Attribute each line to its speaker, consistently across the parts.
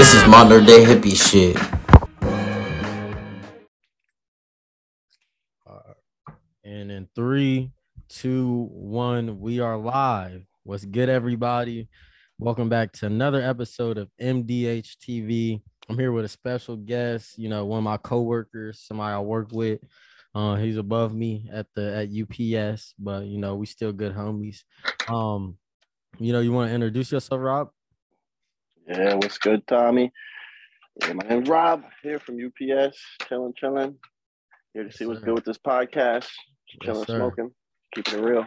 Speaker 1: This is modern day hippie shit.
Speaker 2: And in three, two, one, we are live. What's good, everybody? Welcome back to another episode of MDH TV. I'm here with a special guest, you know, one of my coworkers, somebody I work with. Uh, he's above me at the at UPS, but you know, we still good homies. Um, you know, you want to introduce yourself, Rob?
Speaker 3: Yeah, what's good, Tommy? Yeah, my name's Rob here from UPS, chilling, chilling. Here to
Speaker 2: Yes,
Speaker 3: see what's
Speaker 2: sir.
Speaker 3: good with this podcast. Chilling,
Speaker 2: sir.
Speaker 3: smoking, keeping it real.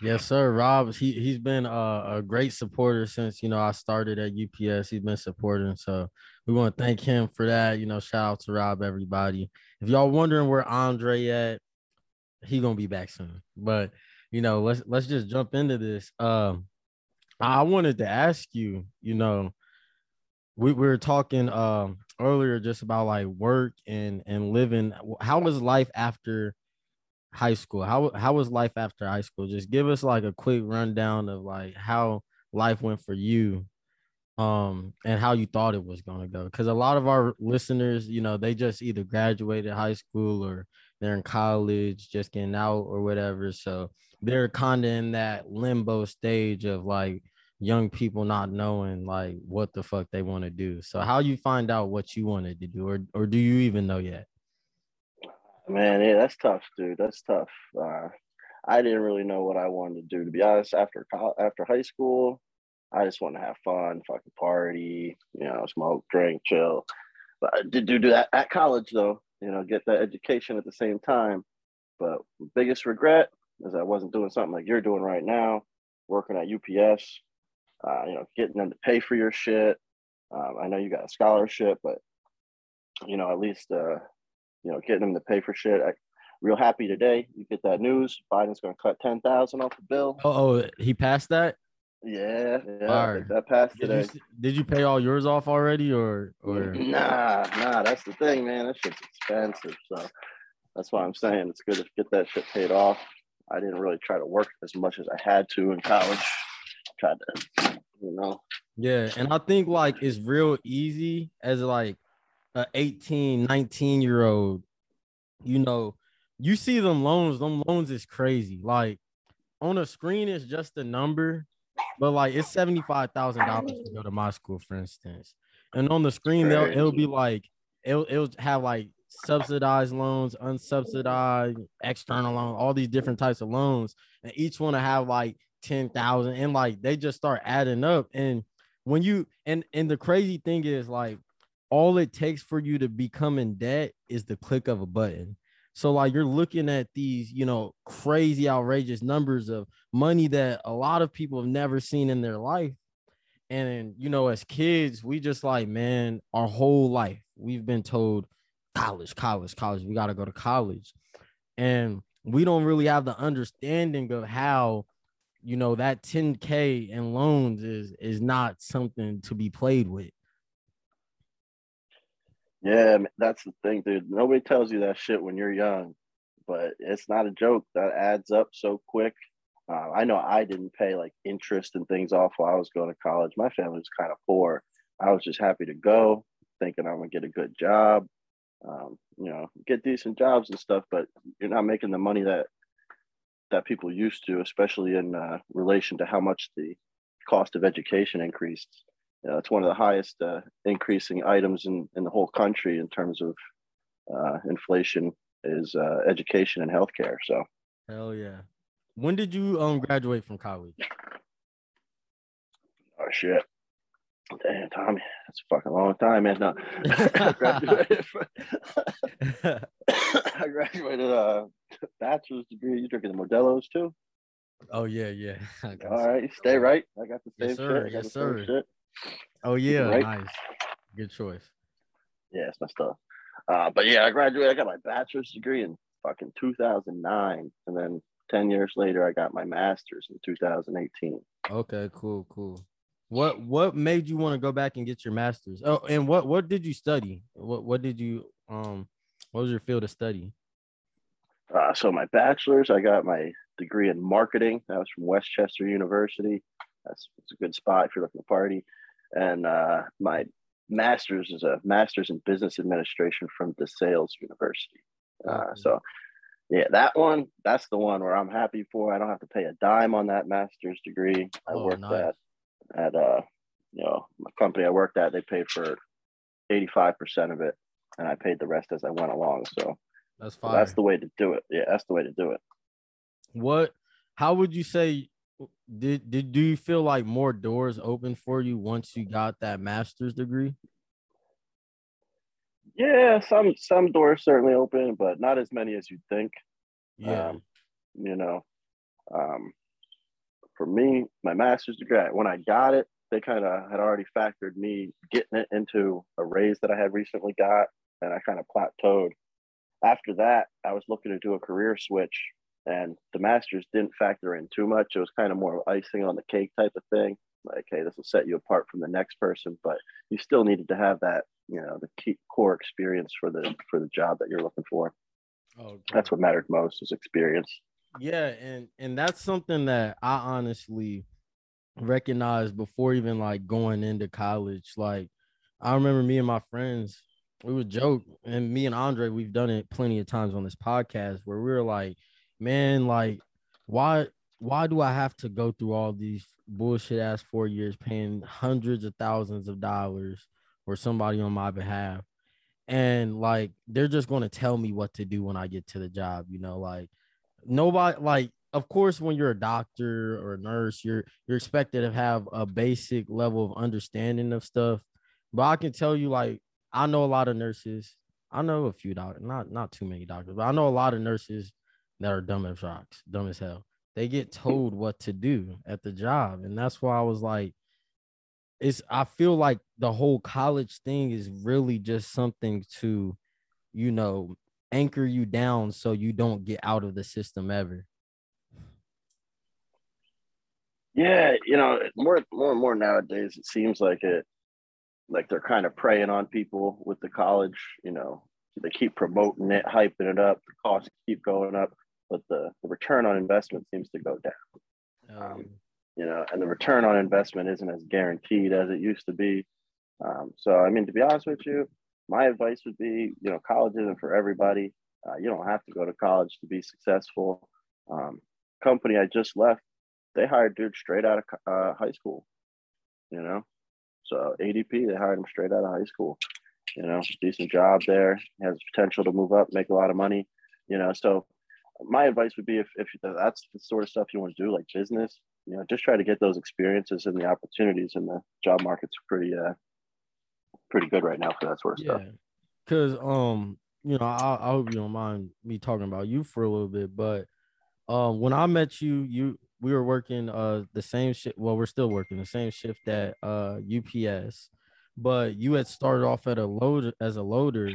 Speaker 2: Yes, sir. Rob, he he's been a, a great supporter since you know I started at UPS. He's been supporting, so we want to thank him for that. You know, shout out to Rob, everybody. If y'all wondering where Andre at, he gonna be back soon. But you know, let's let's just jump into this. Um, I wanted to ask you, you know, we, we were talking um earlier just about like work and and living. How was life after high school? How how was life after high school? Just give us like a quick rundown of like how life went for you um and how you thought it was going to go because a lot of our listeners you know they just either graduated high school or they're in college just getting out or whatever so they're kind of in that limbo stage of like young people not knowing like what the fuck they want to do so how you find out what you wanted to do or or do you even know yet
Speaker 3: Man, yeah, that's tough, dude. That's tough. Uh, I didn't really know what I wanted to do. To be honest, after col- after high school, I just wanted to have fun, fucking party, you know, smoke, drink, chill. But I did do that at college, though. You know, get that education at the same time. But biggest regret is I wasn't doing something like you're doing right now, working at UPS. Uh, you know, getting them to pay for your shit. Um, I know you got a scholarship, but you know, at least uh, you know, getting them to pay for shit. I, real happy today. You get that news. Biden's going to cut ten thousand off the bill.
Speaker 2: oh, oh he passed that
Speaker 3: Yeah, yeah, that passed
Speaker 2: did
Speaker 3: today.
Speaker 2: you, did you pay all yours off already or or
Speaker 3: Nah, nah, that's the thing, man. That shit's expensive. So that's why I'm saying it's good to get that shit paid off. I didn't really try to work as much as I had to in college. Tried to, you know.
Speaker 2: Yeah, and I think like it's real easy as like a 18, 19 year old, you know, you see them loans, them loans is crazy. Like on a screen it's just a number, but like it's seventy-five thousand dollars to go to my school, for instance. And on the screen, they'll it'll be like it'll it'll have like subsidized loans, unsubsidized, external loan, all these different types of loans, and each one to have like ten thousand, and like they just start adding up. And when you and and the crazy thing is like all it takes for you to become in debt is the click of a button. So like you're looking at these, you know, crazy outrageous numbers of money that a lot of people have never seen in their life. And you know, as kids, we just like, man, our whole life we've been told college, college, college, we got to go to college. And we don't really have the understanding of how you know that 10k in loans is is not something to be played with.
Speaker 3: Yeah, that's the thing, dude. Nobody tells you that shit when you're young, but it's not a joke. That adds up so quick. Uh, I know I didn't pay like interest and things off while I was going to college. My family was kind of poor. I was just happy to go, thinking I'm gonna get a good job, um, you know, get decent jobs and stuff. But you're not making the money that that people used to, especially in uh, relation to how much the cost of education increased. You know, it's one of the highest uh, increasing items in, in the whole country in terms of uh, inflation is uh, education and healthcare. So
Speaker 2: Hell yeah. When did you um graduate from college?
Speaker 3: Oh shit. Damn, Tommy, that's a fucking long time, man. No. I graduated from, I graduated a bachelor's degree. You drinking the Modelo's too?
Speaker 2: oh yeah, yeah.
Speaker 3: All right, stay right. I got the
Speaker 2: Yes,
Speaker 3: same
Speaker 2: sir.
Speaker 3: shit. I got
Speaker 2: Yes, sir.
Speaker 3: shit.
Speaker 2: Oh yeah,
Speaker 3: right.
Speaker 2: nice. Good choice.
Speaker 3: Yeah, it's my stuff. Uh, but yeah, I graduated. I got my bachelor's degree in fucking 2009, and then 10 years later, I got my master's in 2018.
Speaker 2: Okay, cool, cool. What what made you want to go back and get your master's? Oh, and what what did you study? What what did you um what was your field of study?
Speaker 3: Uh, so my bachelor's, I got my degree in marketing. That was from West Chester University. That's, that's a good spot if you're looking to party. And uh, my master's is a master's in business administration from DeSales University. Uh,
Speaker 2: Okay.
Speaker 3: so yeah, that one, that's the one where I'm happy for. I don't have to pay a dime on that master's degree. I
Speaker 2: Oh,
Speaker 3: worked
Speaker 2: nice.
Speaker 3: at at uh you know my company I worked at. They paid for 85 percent of it, and I paid the rest as I went along. So
Speaker 2: That's
Speaker 3: so
Speaker 2: fine.
Speaker 3: that's the way to do it. Yeah, that's the way to do it.
Speaker 2: what how would you say did did do you feel like more doors open for you once you got that master's degree?
Speaker 3: Yeah, some some doors certainly open, but not as many as you'd think.
Speaker 2: Yeah.
Speaker 3: Um, you know, um, for me, my master's degree, when I got it, they kind of had already factored me getting it into a raise that I had recently got, and I kind of plateaued. After that, I was looking to do a career switch, and the master's didn't factor in too much. It was kind of more icing on the cake type of thing. Like, hey, this will set you apart from the next person, but you still needed to have that, you know, the key core experience for the for the job that you're looking for.
Speaker 2: oh,
Speaker 3: That's what mattered most is experience.
Speaker 2: Yeah, and and that's something that I honestly recognized before even like going into college. Like I remember me and my friends, we would joke, and me and Andre, we've done it plenty of times on this podcast where we were like, man, like why why do I have to go through all these bullshit ass four years paying hundreds of thousands of dollars for somebody on my behalf? And like they're just gonna tell me what to do when I get to the job, you know, like nobody like of course when you're a doctor or a nurse you're you're expected to have a basic level of understanding of stuff. But i can tell you like i know a lot of nurses. I know a few doctors not not too many doctors but i know a lot of nurses that are dumb as rocks dumb as hell. They get told what to do at the job and that's why i was like it's i feel like the whole college thing is really just something to you know anchor you down so you don't get out of the system ever.
Speaker 3: Yeah, you know, more more and more nowadays, it seems like it, like they're kind of preying on people with the college. You know, they keep promoting it, hyping it up. The costs keep going up, but the, the return on investment seems to go down.
Speaker 2: Um,
Speaker 3: You know, and the return on investment isn't as guaranteed as it used to be. Um, so, I mean, to be honest with you, my advice would be, you know, college isn't for everybody. Uh, you don't have to go to college to be successful. Um, company I just left, they hired dudes straight out of uh, high school. You know, so ADP they hired him straight out of high school. You know, decent job there, has potential to move up, make a lot of money. You know, so my advice would be if if that's the sort of stuff you want to do, like business, you know, just try to get those experiences and the opportunities. And the job market's pretty uh pretty good right now for that sort of stuff.
Speaker 2: yeah, because um, you know, I, I hope you don't mind me talking about you for a little bit, but um, when I met you, you we were working uh the same shift. Well, we're still working the same shift at uh UPS, but you had started off at a loader as a loader,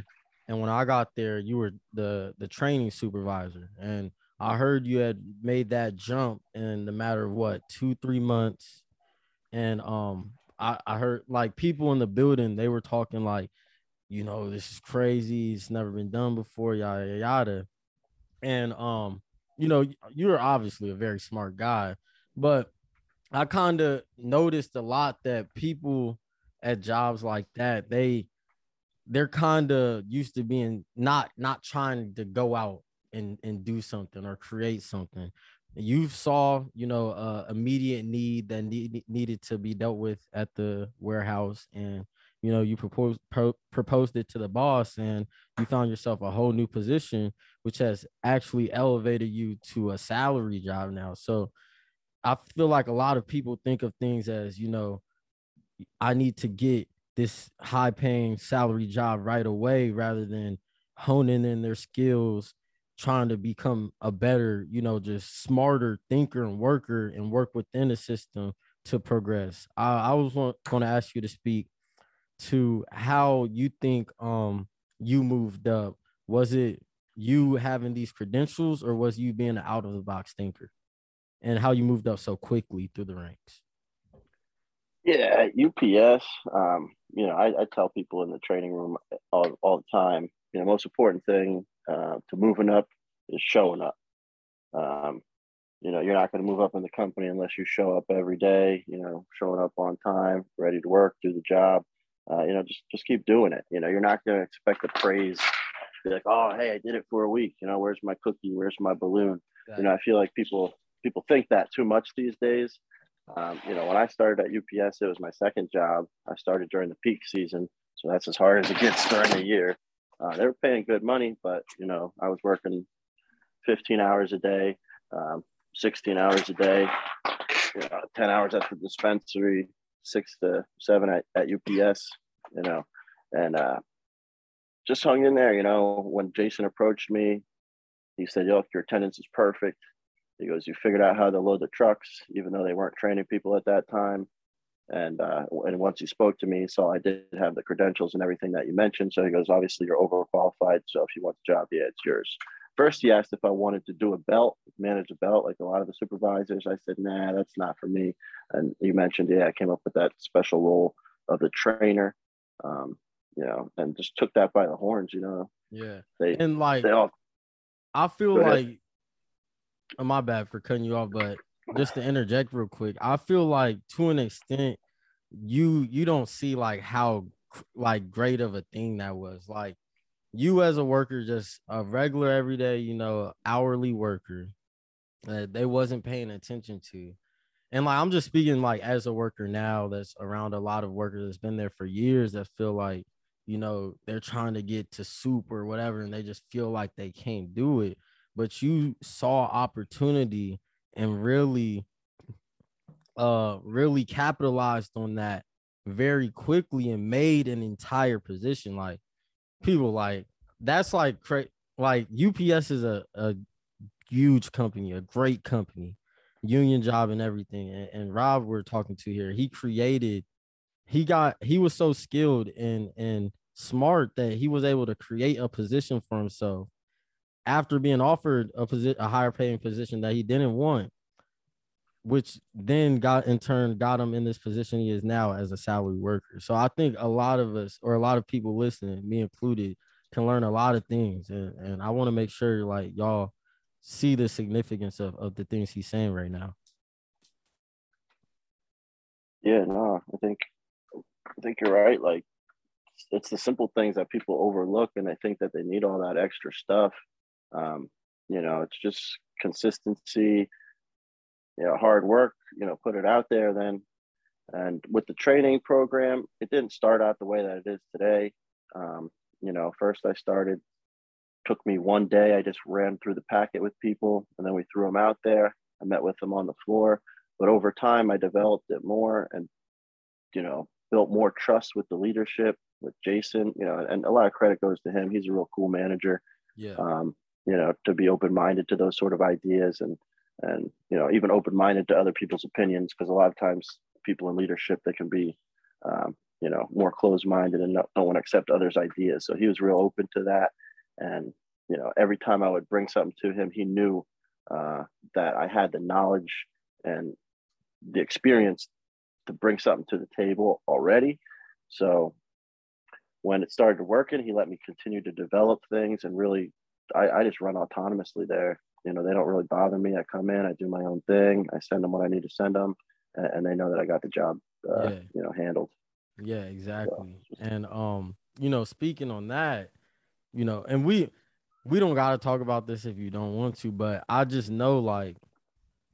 Speaker 2: and when I got there, you were the the training supervisor, and I heard you had made that jump in the matter of what two three months, and um I I heard like people in the building they were talking like, you know, this is crazy, it's never been done before, yada yada, yada. and um you know you're obviously a very smart guy, but I kind of noticed a lot that people at jobs like that they they're kind of used to being not not trying to go out and and do something or create something you saw you know uh immediate need that need, needed to be dealt with at the warehouse and you know you proposed pro- proposed it to the boss and you found yourself a whole new position which has actually elevated you to a salary job now. So i feel like a lot of people think of things as you know i need to get this high paying salary job right away rather than honing in their skills, trying to become a better, you know, just smarter thinker and worker and work within the system to progress. I, I was going to ask you to speak to how you think um you moved up. Was it you having these credentials or was you being an out of the box thinker? And how you moved up so quickly through the ranks?
Speaker 3: Yeah, UPS, um, you know, I, I, tell people in the training room all, all the time, you know, most important thing uh, to moving up is showing up. Um, you know, you're not going to move up in the company unless you show up every day, you know, showing up on time, ready to work, do the job. Uh, you know, just just keep doing it. You know, you're not going to expect the praise. Be like, oh, hey, I did it for a week. You know, where's my cookie? Where's my balloon? You know, I feel like people people think that too much these days. Um, you know, when I started at UPS, it was my second job. I started during the peak season, so that's as hard as it gets during the year. Uh, they were paying good money, but you know, I was working 15 hours a day, um, 16 hours a day, you know, 10 hours at the dispensary, six to seven at, at UPS, you know, and uh, just hung in there. You know, when Jason approached me, he said, "Yo, your attendance is perfect." He goes, "You figured out how to load the trucks, even though they weren't training people at that time." And uh, and once he spoke to me, so I did have the credentials and everything that you mentioned. So he goes, "Obviously, you're overqualified. So if you want the job, yeah, it's yours." First, he asked if I wanted to do a belt, manage a belt, like a lot of the supervisors. I said, "Nah, that's not for me." And you mentioned, yeah, I came up with that special role of the trainer. Um, you know, and just took that by the horns, you know.
Speaker 2: Yeah.
Speaker 3: They
Speaker 2: and like
Speaker 3: they all
Speaker 2: I feel like oh, my bad for cutting you off, but just to interject real quick, I feel like to an extent you you don't see like how like great of a thing that was. Like you as a worker, just a regular everyday, you know, hourly worker that they wasn't paying attention to. And like I'm just speaking like as a worker now that's around a lot of workers that's been there for years that feel like, you know, they're trying to get to soup or whatever, and they just feel like they can't do it. But you saw opportunity and really uh really capitalized on that very quickly and made an entire position. Like people like that's like cra- like UPS is a, a huge company, a great company, union job and everything. And, and Rob, we're talking to here, he created, he got, he was so skilled and and smart that he was able to create a position for himself after being offered a position, a higher paying position that he didn't want, which then got in turn got him in this position he is now as a salary worker. So I think a lot of us or a lot of people listening, me included, can learn a lot of things. And, and I want to make sure like y'all see the significance of, of the things he's saying right now.
Speaker 3: Yeah, no, I think I think you're right. Like it's the simple things that people overlook and they think that they need all that extra stuff. Um, you know, it's just consistency, you know, hard work, you know, put it out there then. And with the training program, it didn't start out the way that it is today. Um, you know, first I started, took me one day, I just ran through the packet with people and then we threw them out there. I met with them on the floor. But over time, I developed it more and, you know, built more trust with the leadership, with Jason, you know, and a lot of credit goes to him. He's a real cool manager.
Speaker 2: Yeah.
Speaker 3: Um, you know, to be open minded to those sort of ideas and and you know even open minded to other people's opinions because a lot of times people in leadership they can be um, you know more closed minded and don't, don't want to accept others' ideas. So he was real open to that, and you know every time I would bring something to him, he knew uh, that I had the knowledge and the experience to bring something to the table already. So when it started working, he let me continue to develop things and really, I, I just run autonomously there. You know, they don't really bother me. I come in, I do my own thing, I send them what I need to send them, and, and they know that I got the job, uh,
Speaker 2: Yeah.
Speaker 3: you know, handled.
Speaker 2: Yeah, exactly. And um, you know, speaking on that, you know, and we we don't gotta talk about this if you don't want to, but I just know like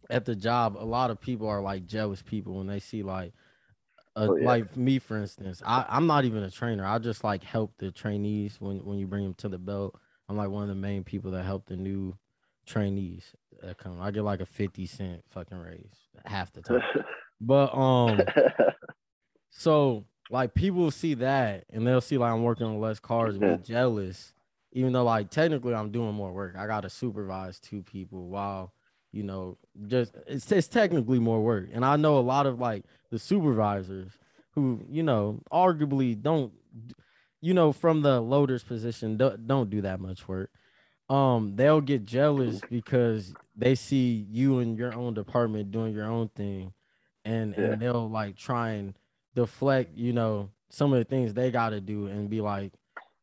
Speaker 2: at the job, a lot of people are like jealous people when they see like uh,
Speaker 3: Oh, yeah.
Speaker 2: like me for instance. I, I'm not even a trainer. I just like help the trainees when when you bring them to the belt. I'm like one of the main people that help the new trainees that come. I get like a 50 cent fucking raise half the time. But um so like people see that and they'll see like I'm working on less cars and be jealous. even though like technically I'm doing more work, I gotta supervise two people while you know, just it's it's technically more work. And I know a lot of like the supervisors who, you know, arguably don't you know, from the loader's position, don't, don't do that much work. Um, they'll get jealous because they see you in your own department doing your own thing, and
Speaker 3: Yeah.
Speaker 2: and they'll like try and deflect, you know, some of the things they got to do, and be like,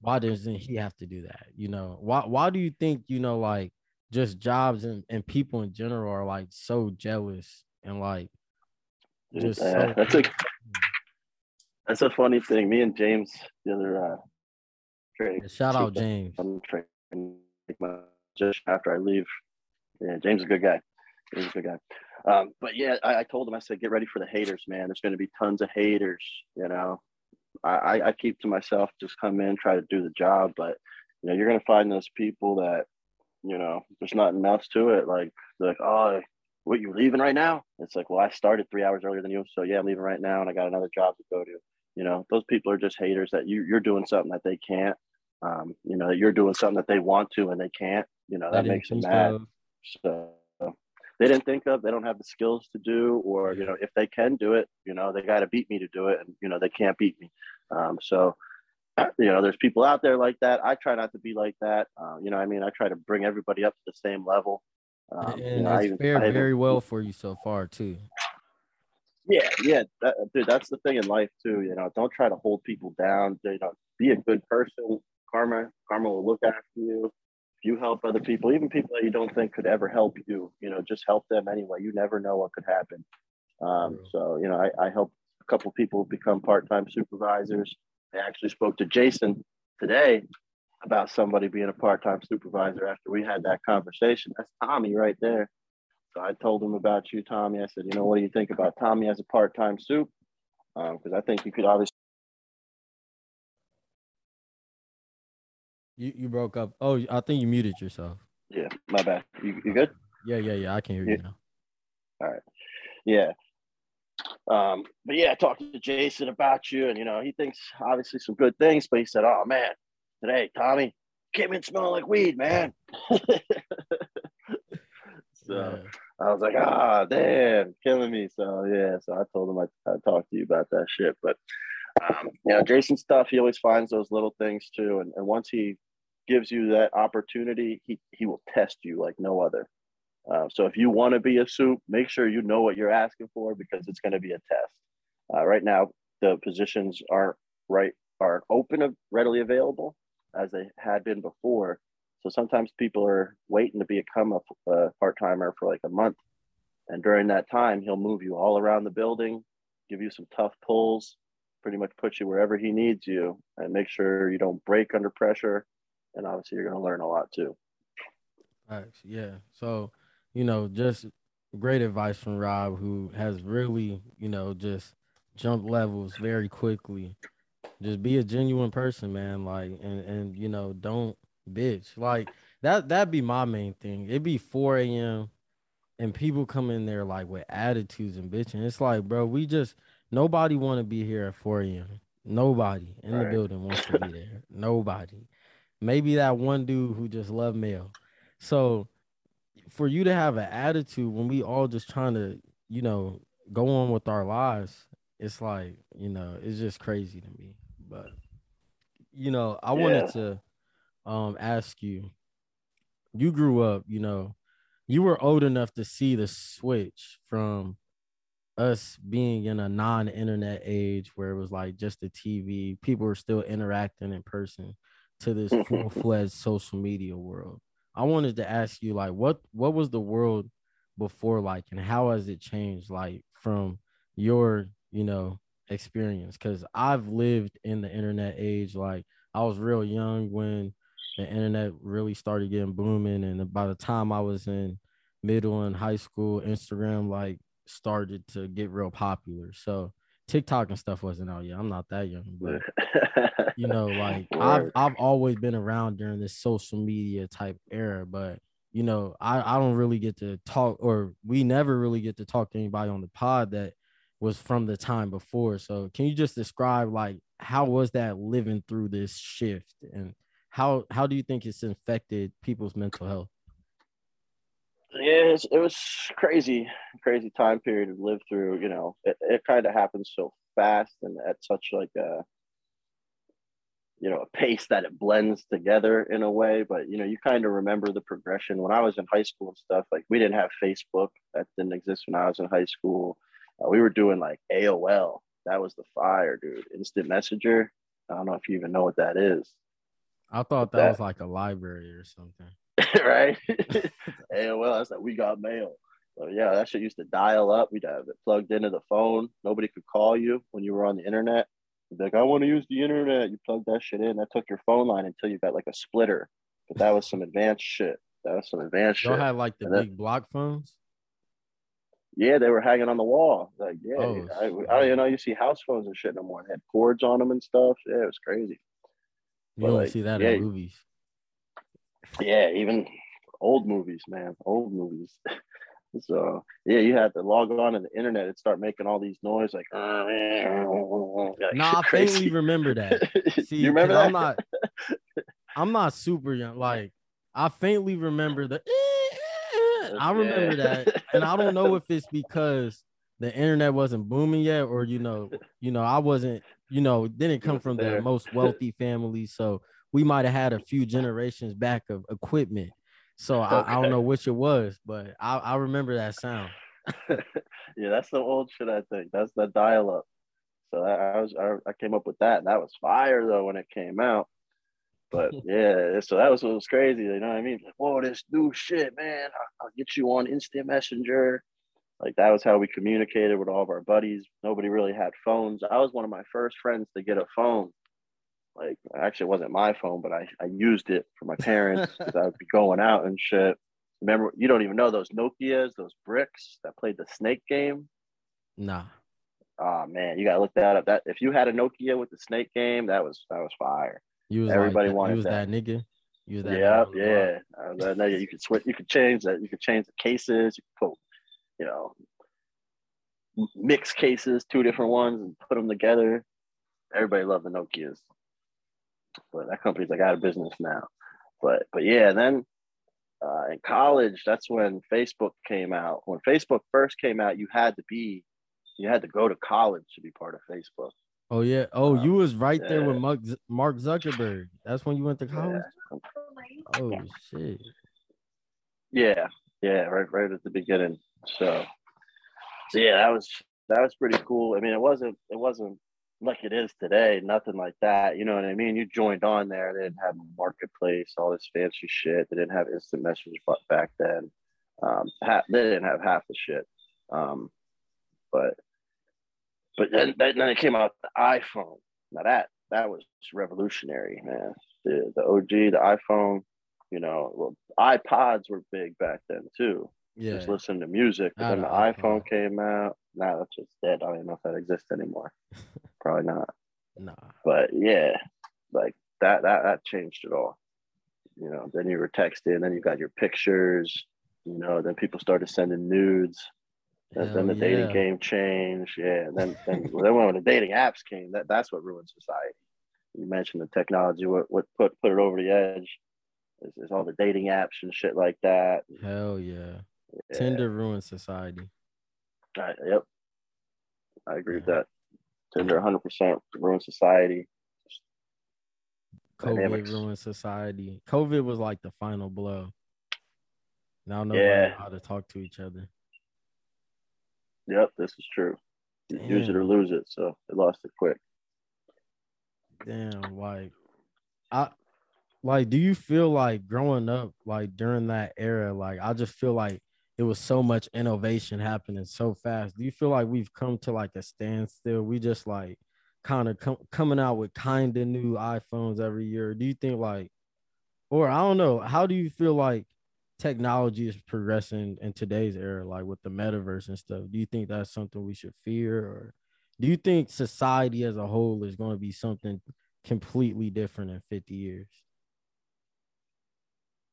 Speaker 2: why doesn't he have to do that? You know, why why do you think you know like just jobs and, and people in general are like so jealous and like just
Speaker 3: yeah,
Speaker 2: so
Speaker 3: that's a that's a funny thing. Me and James the other uh training.
Speaker 2: shout out James.
Speaker 3: I'm training just after I leave. Yeah, James is a good guy. He's a good guy. Um, but yeah, I, I told him I said, get ready for the haters, man. There's going to be tons of haters. You know, I, I, I keep to myself, just come in, try to do the job. But you know, you're going to find those people that you know, there's nothing else to it. Like, like, oh, what you leaving right now? It's like, well, I started three hours earlier than you, so yeah, I'm leaving right now, and I got another job to go to. You know, those people are just haters that you you're doing something that they can't. Um, you know, you're doing something that they want to and they can't. You know, that makes them mad.
Speaker 2: of.
Speaker 3: So they didn't think of, they don't have the skills to do, or you know, if they can do it, you know, they got to beat me to do it, and you know, they can't beat me. Um, so you know, there's people out there like that. I try not to be like that. Uh, you know, what I mean, I try to bring everybody up to the same level. Um,
Speaker 2: and
Speaker 3: you know,
Speaker 2: it's
Speaker 3: even,
Speaker 2: fared
Speaker 3: even-
Speaker 2: very well for you so far too.
Speaker 3: Yeah, yeah, that, dude. That's the thing in life too. You know, don't try to hold people down. You know, be a good person. Karma, karma will look after you. If you help other people, even people that you don't think could ever help you, you know, just help them anyway. You never know what could happen. Um, so, you know, I, I helped a couple people become part-time supervisors. I actually spoke to Jason today about somebody being a part-time supervisor after we had that conversation. That's Tommy right there. So I told him about you, Tommy. I said, you know, what do you think about Tommy as a part-time soup? Because I think you could obviously.
Speaker 2: You you broke up. Oh, I think you muted yourself.
Speaker 3: Yeah, my bad. You, you good?
Speaker 2: Yeah, yeah, yeah. I can hear you now. All right.
Speaker 3: Yeah. Um, but yeah, I talked to Jason about you, and you know, he thinks obviously some good things, but he said, "Oh man, today, Tommy, came in smelling like weed, man." so
Speaker 2: Yeah.
Speaker 3: I was like, "Ah, damn, killing me." So yeah, so I told him I I talked to you about that shit, but um, you know, Jason stuff, he always finds those little things too, and, and once he gives you that opportunity, he he will test you like no other. Uh, so if you want to be a soup, make sure you know what you're asking for because it's going to be a test. Uh, right now, the positions aren't right are open of readily available as they had been before. So sometimes people are waiting to become a, a part timer for like a month, and during that time, he'll move you all around the building, give you some tough pulls, pretty much put you wherever he needs you, and make sure you don't break under pressure. And obviously, you're going to learn a lot too.
Speaker 2: Yeah. So, you know, just great advice from Rob, who has really, you know, just jumped levels very quickly. Just be a genuine person, man. Like, and and you know, don't bitch. Like that. That'd be my main thing. It'd be 4 a.m. and people come in there like with attitudes and bitching. It's like, bro, we just nobody want to be here at 4 a.m. Nobody in the
Speaker 3: Right.
Speaker 2: building wants to be there. Nobody. Maybe that one dude who just love mail. So for you to have an attitude when we all just trying to, you know, go on with our lives, it's like, you know, it's just crazy to me. But you know, I wanted to um ask you, you grew up, you know, you were old enough to see the switch from us being in a non-internet age where it was like just the TV, people were still interacting in person to this full-fledged social media world. I wanted to ask you like what what was the world before like and how has it changed like from your, you know, experience cuz I've lived in the internet age like I was real young when the internet really started getting booming and by the time I was in middle and high school Instagram like started to get real popular. So TikTok and stuff wasn't out yet. I'm not that young, but you know, like I've I've always been around during this social media type era, but you know, I, I don't really get to talk or we never really get to talk to anybody on the pod that was from the time before. So can you just describe like how was that living through this shift and how how do you think it's infected people's mental health?
Speaker 3: Yeah, it was crazy, crazy time period to live through. You know, it, it kind of happened so fast and at such like a you know a pace that it blends together in a way but you know you kind of remember the progression. When i was in high school and stuff like we didn't have facebook. That didn't exist when i was in high school. Uh, we were doing like aol that was the fire dude. Instant messenger. I don't know if you even know what that is
Speaker 2: I thought that,
Speaker 3: That-
Speaker 2: was like a library or something.
Speaker 3: right? Aol that's like we got mail. So yeah that shit used to dial up. We'd have it plugged into the phone. Nobody could call you when you were on the internet. You'd be like i want to use the internet. You plug that shit in. That took your phone line until you got like a splitter. But that was some advanced shit. That was some advanced
Speaker 2: Y'all
Speaker 3: shit.
Speaker 2: had like the
Speaker 3: And
Speaker 2: big block phones.
Speaker 3: yeah they were hanging on the wall. Like yeah
Speaker 2: Oh,
Speaker 3: I. I don't even know you see house phones and shit no more. They had cords on them and stuff. Yeah it was crazy
Speaker 2: You
Speaker 3: But,
Speaker 2: only
Speaker 3: like,
Speaker 2: see that
Speaker 3: yeah.
Speaker 2: in movies.
Speaker 3: Yeah, even old movies, man, old movies. so yeah, you had to log on to the internet and start making all these noise like. like
Speaker 2: Nah, I faintly remember that. See,
Speaker 3: you remember that?
Speaker 2: I'm not I'm not super young. Like I faintly remember the I remember
Speaker 3: Yeah.
Speaker 2: that. And I don't know if it's because the internet wasn't booming yet, or you know, you know, I wasn't, you know, didn't come from the most wealthy family. So we might have had a few generations back of equipment. So I, I don't know which it was, but I, I remember that sound.
Speaker 3: yeah, that's the old shit. I think that's the dial up. So I, I was I, I came up with that. And that was fire though when it came out. But yeah, so that was what was crazy. You know what I mean? Like, whoa, this new shit, man. I- I'll get you on instant messenger. Like that was how we communicated with all of our buddies. Nobody really had phones. I was one of my first friends to get a phone. Like actually, it wasn't my phone, but I, I used it for my parents because I would be going out and shit. Remember, you don't even know those Nokia's, those bricks that played the snake game.
Speaker 2: Nah.
Speaker 3: Oh man, you gotta look that up. That if you had a Nokia with the snake game, that was that was fire.
Speaker 2: You was
Speaker 3: Everybody
Speaker 2: like,
Speaker 3: wanted
Speaker 2: you was
Speaker 3: that.
Speaker 2: that, nigga. You was that
Speaker 3: Yep, yeah. Uh, you could switch. You could change that. You could change the cases. You could put, you know, mix cases, two different ones, and put them together. Everybody loved the Nokia's, but that company's like out of business now. But but yeah, then uh, in college, that's when Facebook came out. When Facebook first came out, you had to be, you had to go to college to be part of Facebook.
Speaker 2: Oh yeah. Oh,
Speaker 3: Uh,
Speaker 2: you was right there with. Mark, Mark Zuckerberg. That's when you went to college. Oh shit.
Speaker 3: Yeah, yeah, right, right at the beginning. So, so yeah, that was that was pretty cool. I mean, it wasn't it wasn't like it is today. Nothing like that. You know what I mean? You joined on there. They didn't have marketplace, all this fancy shit. They didn't have instant message back then. Um, half, they didn't have half the shit. Um, but but then then it came out the iPhone. Now that that was revolutionary, man. The the OG, the iPhone. You know, well, iPods were big back then too.
Speaker 2: Yeah.
Speaker 3: Just listen to music. But then the iPhone
Speaker 2: iPod.
Speaker 3: came out. Now that's just dead. I don't even know if that exists anymore. Probably not.
Speaker 2: Nah.
Speaker 3: But yeah, like that that that changed it all. You know, then you were texting, then you got your pictures. You know, then people started sending nudes. And then
Speaker 2: Hell
Speaker 3: the dating game changed. Yeah, and then then, then when the dating apps came, that that's what ruined society. You mentioned the technology, what what put put it over the edge. Is all the dating apps and shit like that.
Speaker 2: Hell yeah.
Speaker 3: Yeah.
Speaker 2: Tinder ruined society.
Speaker 3: I, yep. I agree with that. Tinder 100% ruined society.
Speaker 2: COVID
Speaker 3: Dynamics.
Speaker 2: ruined society. COVID was like the final blow. Now nobody
Speaker 3: Yeah.
Speaker 2: know how to talk to each other.
Speaker 3: Yep, this is true. You Use it or lose it. So they lost it quick.
Speaker 2: Damn, like I like do you feel like growing up like during that era, like I just feel like it was so much innovation happening so fast. Do you feel like we've come to like a standstill? We just like kind of com- coming out with kind of new iPhones every year. Do you think like or I don't know, how do you feel like technology is progressing in today's era like with the metaverse and stuff? Do you think that's something we should fear or do you think society as a whole is going to be something completely different in 50 years?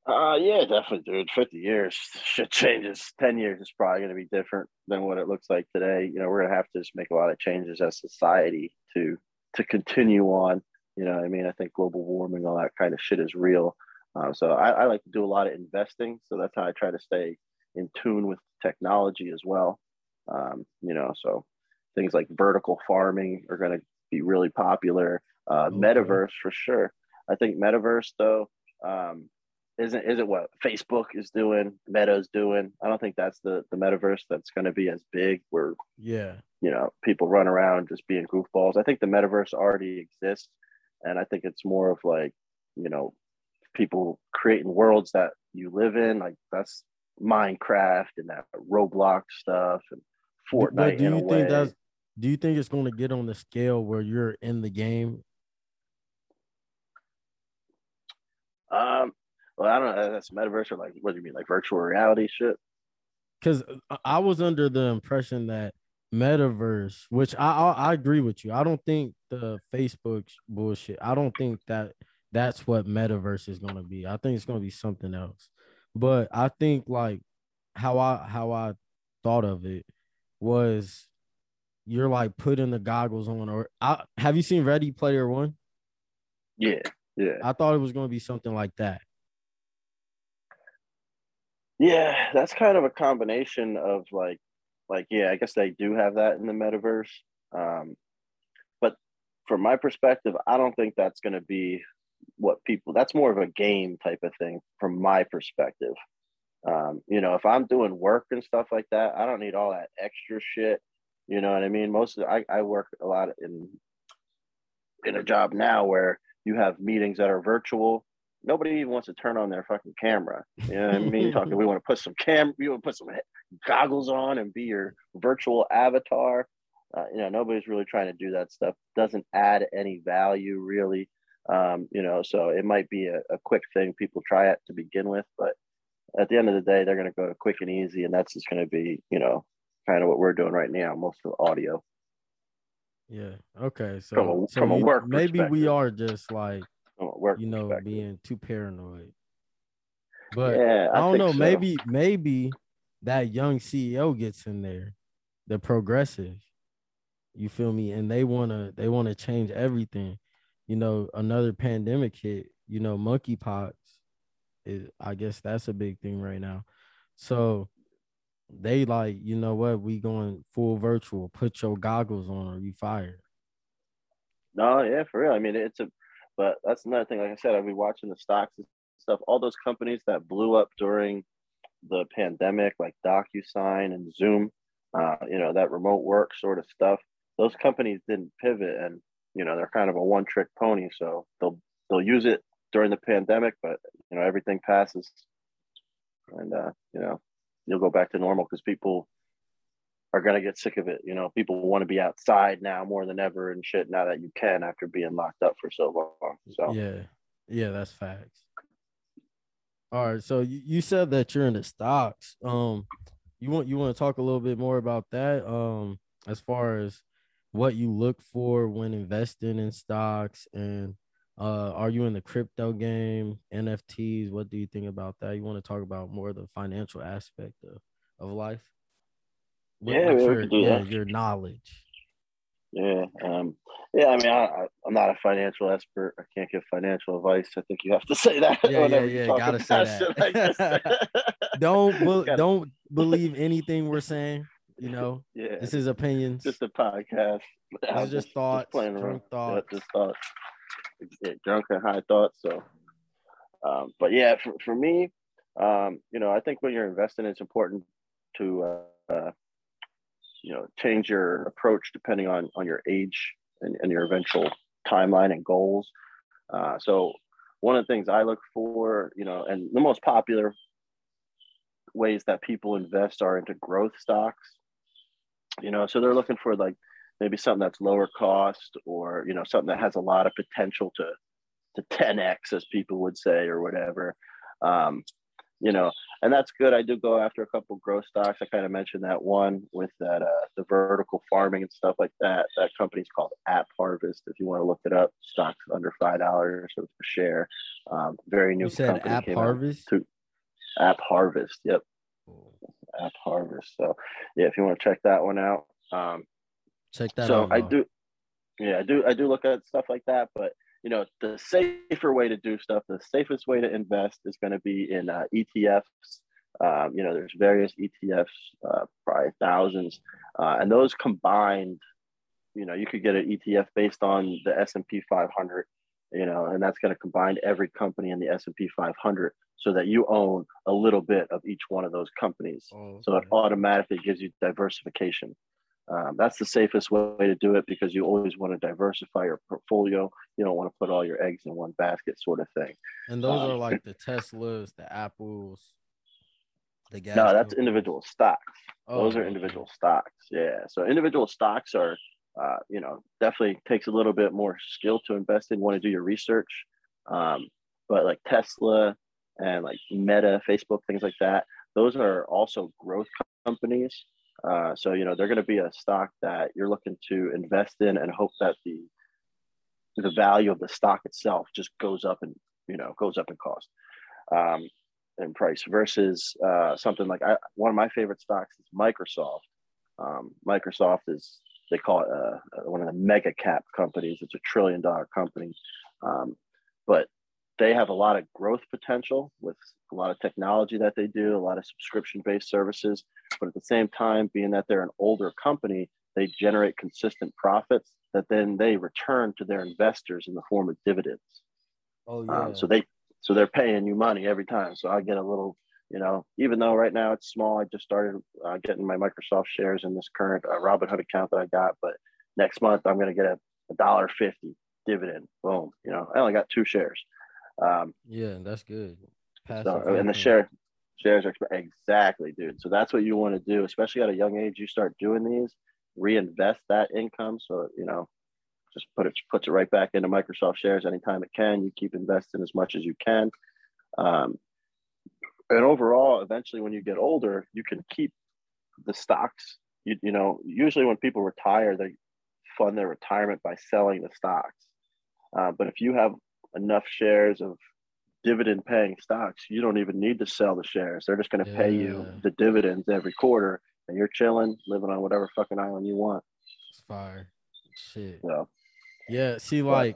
Speaker 3: Uh yeah, definitely, dude. 50 years, shit changes. 10 years is probably gonna be different than what it looks like today. You know, we're gonna have to just make a lot of changes as society to to continue on. You know, what I mean, I think global warming, all that kind of shit is real. Um, so I, I like to do a lot of investing. So that's how I try to stay in tune with technology as well. Um, you know, so things like vertical farming are going to be really popular. Uh,
Speaker 2: Okay.
Speaker 3: Metaverse for sure. I think metaverse though um, isn't isn't what Facebook is doing, Meta's doing. I don't think that's the the metaverse that's going to be as big where
Speaker 2: Yeah.
Speaker 3: you know people run around just being goofballs. I think the metaverse already exists, and I think it's more of like you know people creating worlds that you live in. Like that's Minecraft and that Roblox stuff and Fortnite.
Speaker 2: But do you think
Speaker 3: way.
Speaker 2: that's do you think it's going to get on the scale where you're in the game?
Speaker 3: Um, well, I don't know. That's metaverse or like what do you mean, like virtual reality shit?
Speaker 2: Because I was under the impression that metaverse, which I, I I agree with you. I don't think the Facebook bullshit. I don't think that that's what metaverse is going to be. I think it's going to be something else. But I think like how I how I thought of it was you're like putting the goggles on or I, have you seen Ready Player One?
Speaker 3: Yeah, yeah,
Speaker 2: I thought it was going to be something like that.
Speaker 3: Yeah. That's kind of a combination of like, like yeah, I guess they do have that in the metaverse. Um, but from my perspective, I don't think that's going to be what people. That's more of a game type of thing from my perspective. Um, you know, if I'm doing work and stuff like that, I don't need all that extra shit. You know what I mean? Most of I, I work a lot in in a job now where you have meetings that are virtual. Nobody even wants to turn on their fucking camera. You know what I mean? Talking, we want to put some cam, we want to put some goggles on and be your virtual avatar. Uh, you know, nobody's really trying to do that stuff. Doesn't add any value really. Um, you know, so it might be a, a quick thing people try it to begin with, but at the end of the day, they're going to go to quick and easy, and that's just going to be, you know, kind of what we're doing right now, most of the audio.
Speaker 2: Yeah. Okay. So
Speaker 3: From a-
Speaker 2: so
Speaker 3: from a work
Speaker 2: maybe we are just like
Speaker 3: from a work
Speaker 2: you know being too paranoid. But
Speaker 3: yeah,
Speaker 2: I, don't know.
Speaker 3: so.
Speaker 2: Maybe maybe that young CEO gets in there, the progressive. You feel me? And they wanna they wanna change everything. You know, another pandemic hit. You know, monkeypox. Is I guess that's a big thing right now. So they like, you know what? We going full virtual. Put your goggles on, or you fired.
Speaker 3: No, yeah, for real. I mean, it's a, but that's another thing. Like I said, I've been watching the stocks and stuff. All those companies that blew up during the pandemic, like DocuSign and Zoom, uh, you know, that remote work sort of stuff. Those companies didn't pivot, and you know, they're kind of a one-trick pony. So they'll they'll use it during the pandemic, but you know, everything passes, and uh, you know, you'll go back to normal because people are gonna get sick of it. You know, people want to be outside now more than ever and shit. Now that you can after being locked up for so long. So
Speaker 2: Yeah, yeah, that's facts. All right, so you, you said that you're in the stocks. Um, you want you want to talk a little bit more about that? Um, as far as what you look for when investing in stocks, and uh, are you in the crypto game, NFTs? What do you think about that? You want to talk about more the financial aspect of, of life? With-
Speaker 3: Yeah,
Speaker 2: with your,
Speaker 3: could do
Speaker 2: yeah,
Speaker 3: that.
Speaker 2: your knowledge.
Speaker 3: yeah, um, yeah. I mean, I, I'm not a financial expert. I can't give financial advice. I think you have to say that.
Speaker 2: Yeah, yeah, yeah, gotta say
Speaker 3: shit like.
Speaker 2: Don't be- don't believe anything we're saying. You know,
Speaker 3: Yeah,
Speaker 2: this is opinions.
Speaker 3: just a podcast.
Speaker 2: This is just thoughts,
Speaker 3: playing
Speaker 2: drunk
Speaker 3: around. Yeah, just thoughts. Yeah, drunk and high thoughts. So, um, but yeah, for, for me, um, you know, I think when you're investing, it's important to, uh, uh, you know, change your approach depending on on your age and, and your eventual timeline and goals. Uh, so, one of the things I look for, you know, and the most popular ways that people invest are into growth stocks. You know, so they're looking for like maybe something that's lower cost or you know something that has a lot of potential to to 10x as people would say or whatever um, you know and that's good. I do go after a couple growth stocks. I kind of mentioned that one with that uh, the vertical farming and stuff like that. That company's called app harvest if you want to look it up. Stocks under five dollars a share. Um, very new
Speaker 2: You said
Speaker 3: company
Speaker 2: App. Harvest.
Speaker 3: to- AppHarvest yep. App harvest so yeah if you want to check that one out um,
Speaker 2: Check that
Speaker 3: so
Speaker 2: out.
Speaker 3: I do, yeah, I do, I do look at stuff like that, but you know, the safer way to do stuff, the safest way to invest is going to be in uh, ETFs. Um, you know, there's various ETFs, uh, probably thousands, uh, and those combined, you know, you could get an ETF based on the S&P 500, you know, and that's going to combine every company in the S&P 500 so that you own a little bit of each one of those companies.
Speaker 2: Oh,
Speaker 3: So it automatically gives you diversification. Um, that's the safest way to do it because you always want to diversify your portfolio. You don't want to put all your eggs in one basket, sort of thing.
Speaker 2: And those
Speaker 3: um,
Speaker 2: are like the Teslas, the Apples, the gas.
Speaker 3: no, that's individual stocks.
Speaker 2: Oh,
Speaker 3: Those are
Speaker 2: okay.
Speaker 3: individual stocks. Yeah. So individual stocks are, uh, you know, definitely takes a little bit more skill to invest in. Want to do your research, um, but like Tesla and like Meta, Facebook, things like that. Those are also growth companies. Uh, so you know they're going to be a stock that you're looking to invest in and hope that the the value of the stock itself just goes up and you know goes up in cost um, and price versus uh, something like I, one of my favorite stocks is Microsoft. Um, Microsoft is they call it uh, one of the mega cap companies. It's a trillion dollar company, um, but they have a lot of growth potential with a lot of technology that they do, a lot of subscription based services. But at the same time, being that they're an older company, they generate consistent profits that then they return to their investors in the form of dividends.
Speaker 2: Oh yeah.
Speaker 3: Um, so they so they're paying you money every time. So I get a little, you know, even though right now it's small, I just started uh, getting my Microsoft shares in this current uh, Robinhood account that I got. But next month I'm going to get a a dollar fifty dividend. Boom. You know, I only got two shares. Um,
Speaker 2: yeah, that's good. Passive
Speaker 3: so, and the share shares are exactly, dude. So that's what you want to do, especially at a young age. You start doing these, reinvest that income. So you know, just put it puts it right back into Microsoft shares anytime it can. You keep investing as much as you can. Um, and overall, eventually, when you get older, you can keep the stocks. You, you know, usually when people retire, they fund their retirement by selling the stocks. Uh, but if you have enough shares of dividend paying stocks, you don't even need to sell the shares. They're just going to pay you the dividends every quarter, and you're chilling, living on whatever fucking island you want.
Speaker 2: It's fire. Shit.
Speaker 3: So,
Speaker 2: Yeah, see, like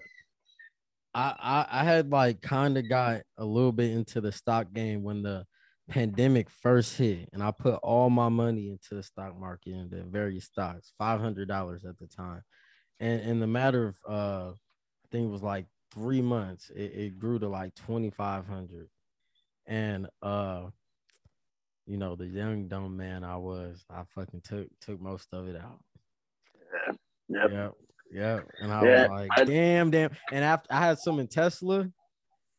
Speaker 2: I I, I had like kind of got a little bit into the stock game when the pandemic first hit, and I put all my money into the stock market and the various stocks, five hundred dollars at the time, and in the matter of uh, I think it was like three months, it, it grew to like twenty five hundred, and uh. You know the young dumb man I was. I fucking took took most of it out.
Speaker 3: yep.
Speaker 2: Yep. Yep. And I
Speaker 3: Yeah,
Speaker 2: was like,
Speaker 3: I-
Speaker 2: damn, damn. And after I had some in Tesla,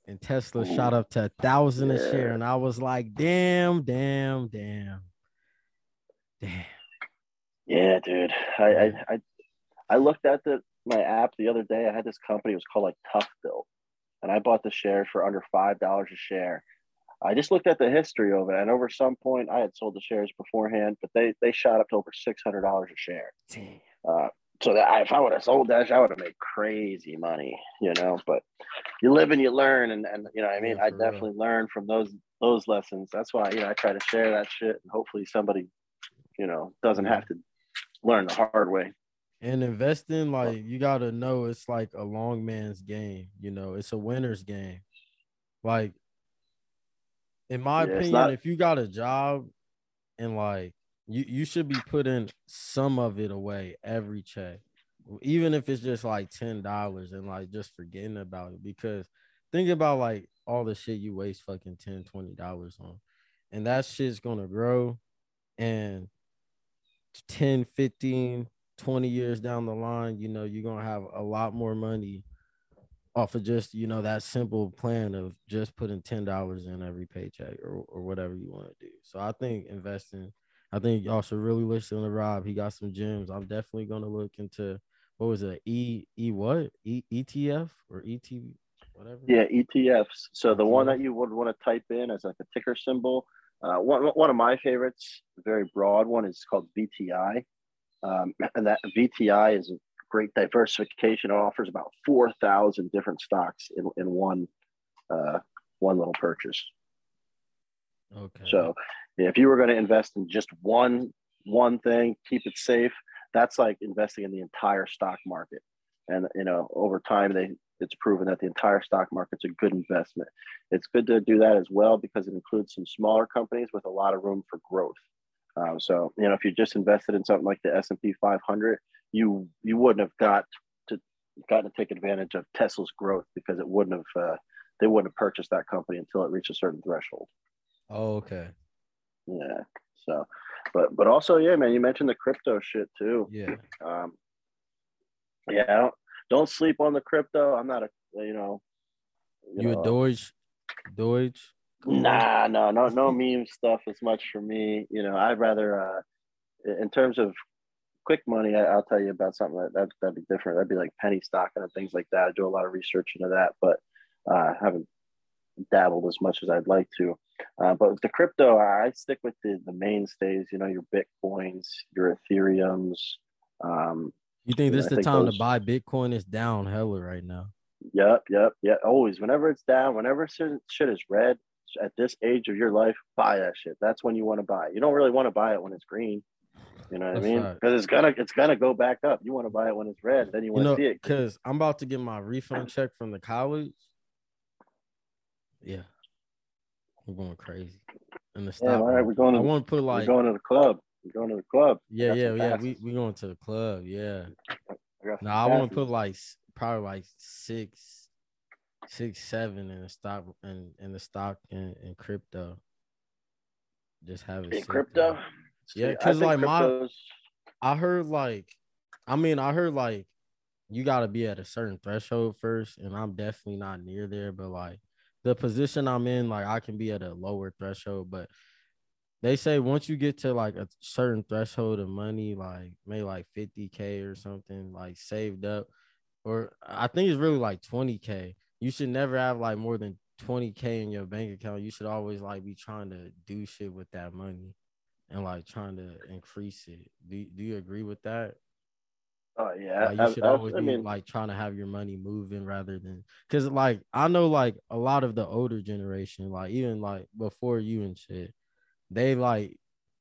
Speaker 2: and Tesla
Speaker 3: Ooh.
Speaker 2: shot up to a thousand a share. And I was like, damn, damn, damn. Damn.
Speaker 3: Yeah, dude. I, I I I looked at the my app the other day. I had this company. It was called like Tough Built, and I bought the shares for under five dollars a share. I just looked at the history of it, and over some point, I had sold the shares beforehand, but they they shot up to over six hundred dollars a share. Uh, so that I, if I would have sold that, I would have made crazy money, you know. But you live and you learn, and and you know, I mean,
Speaker 2: Yeah,
Speaker 3: I
Speaker 2: for real.
Speaker 3: definitely learned from those those lessons. That's why you know I try to share that shit, and hopefully somebody, you know, doesn't have to learn the hard way.
Speaker 2: And investing, like you gotta know it's like a long man's game, you know, it's a winner's game. Like, in my
Speaker 3: Yeah,
Speaker 2: opinion,
Speaker 3: not-
Speaker 2: if you got a job and like you, you should be putting some of it away every check, even if it's just like ten dollars and like just forgetting about it. Because think about like all the shit you waste fucking 10 20 dollars on, and that shit's gonna grow and 10 15 20 years down the line you know you're gonna have a lot more money off of just you know that simple plan of just putting ten dollars in every paycheck or, or whatever you want to do. So i think investing i think y'all should really listen to rob. He got some gems. I'm definitely gonna look into what was it e e what? E etf or et whatever?
Speaker 3: Yeah, ETFs. So the one that you would want to type in as like a ticker symbol. Uh, one one of my favorites, a very broad one, is called VTI, um, and that VTI is a great diversification. It offers about four thousand different stocks in in one uh, one little purchase.
Speaker 2: okay
Speaker 3: So if you were going to invest in just one one thing, keep it safe. That's like investing in the entire stock market. And you know, over time, they it's proven that the entire stock market's a good investment. It's good to do that as well because it includes some smaller companies with a lot of room for growth. Um, so you know, if you just invested in something like the S and P 500, you you wouldn't have got to gotten to take advantage of Tesla's growth because it wouldn't have uh, they wouldn't have purchased that company until it reached a certain threshold.
Speaker 2: Oh, okay.
Speaker 3: Yeah. So, but but also, yeah, man, you mentioned the crypto shit too.
Speaker 2: Yeah.
Speaker 3: Um, yeah, don't, don't sleep on the crypto. I'm not a you know.
Speaker 2: You,
Speaker 3: know,
Speaker 2: a Doge? Doge?
Speaker 3: Nah, no, no, no meme stuff as much for me. You know, I'd rather, uh, in terms of quick money, I, will tell you about something that, that that'd be different. That'd be like penny stocking and things like that. I do a lot of research into that, but uh, haven't dabbled as much as I'd like to. Uh, but with the crypto, I stick with the, the mainstays, you know, your Bitcoins, your Ethereums. Um,
Speaker 2: you think this is the time
Speaker 3: those...
Speaker 2: to buy Bitcoin? It's down hella right now.
Speaker 3: Yep, yep, yep. Always, whenever it's down, whenever shit is red at this age of your life, buy that shit. That's when you want to buy. You don't really want to buy it when it's green. You know what That's I mean? Because it's gonna it's gonna go back up. You want to buy it when it's red, then you want to see it.
Speaker 2: Because I'm about to get my refund check from the college. Yeah, we're going crazy. And the
Speaker 3: stock. Yeah, all right, we're going. To, I
Speaker 2: want to put like we're
Speaker 3: going to the club. We're going to the club.
Speaker 2: Yeah, yeah, yeah. We we going to the club. Yeah. No, I want to put like probably like six, six, seven in the stock and in, in the stock and, in crypto. Just have it
Speaker 3: in crypto. There.
Speaker 2: Yeah, because like my, I heard like, I mean, I heard like, you got to be at a certain threshold first, and I'm definitely not near there. But like, the position I'm in, like, I can be at a lower threshold, but they say once you get to like a certain threshold of money, like maybe like 50k or something, like saved up, or I think it's really like 20k. You should never have like more than 20k in your bank account. You should always like be trying to do shit with that money and like trying to increase it. Do do you agree with that?
Speaker 3: Oh yeah,
Speaker 2: like, you should I, always I, be mean, like trying to have your money moving rather than because like I know like a lot of the older generation, like even like before you and shit, they like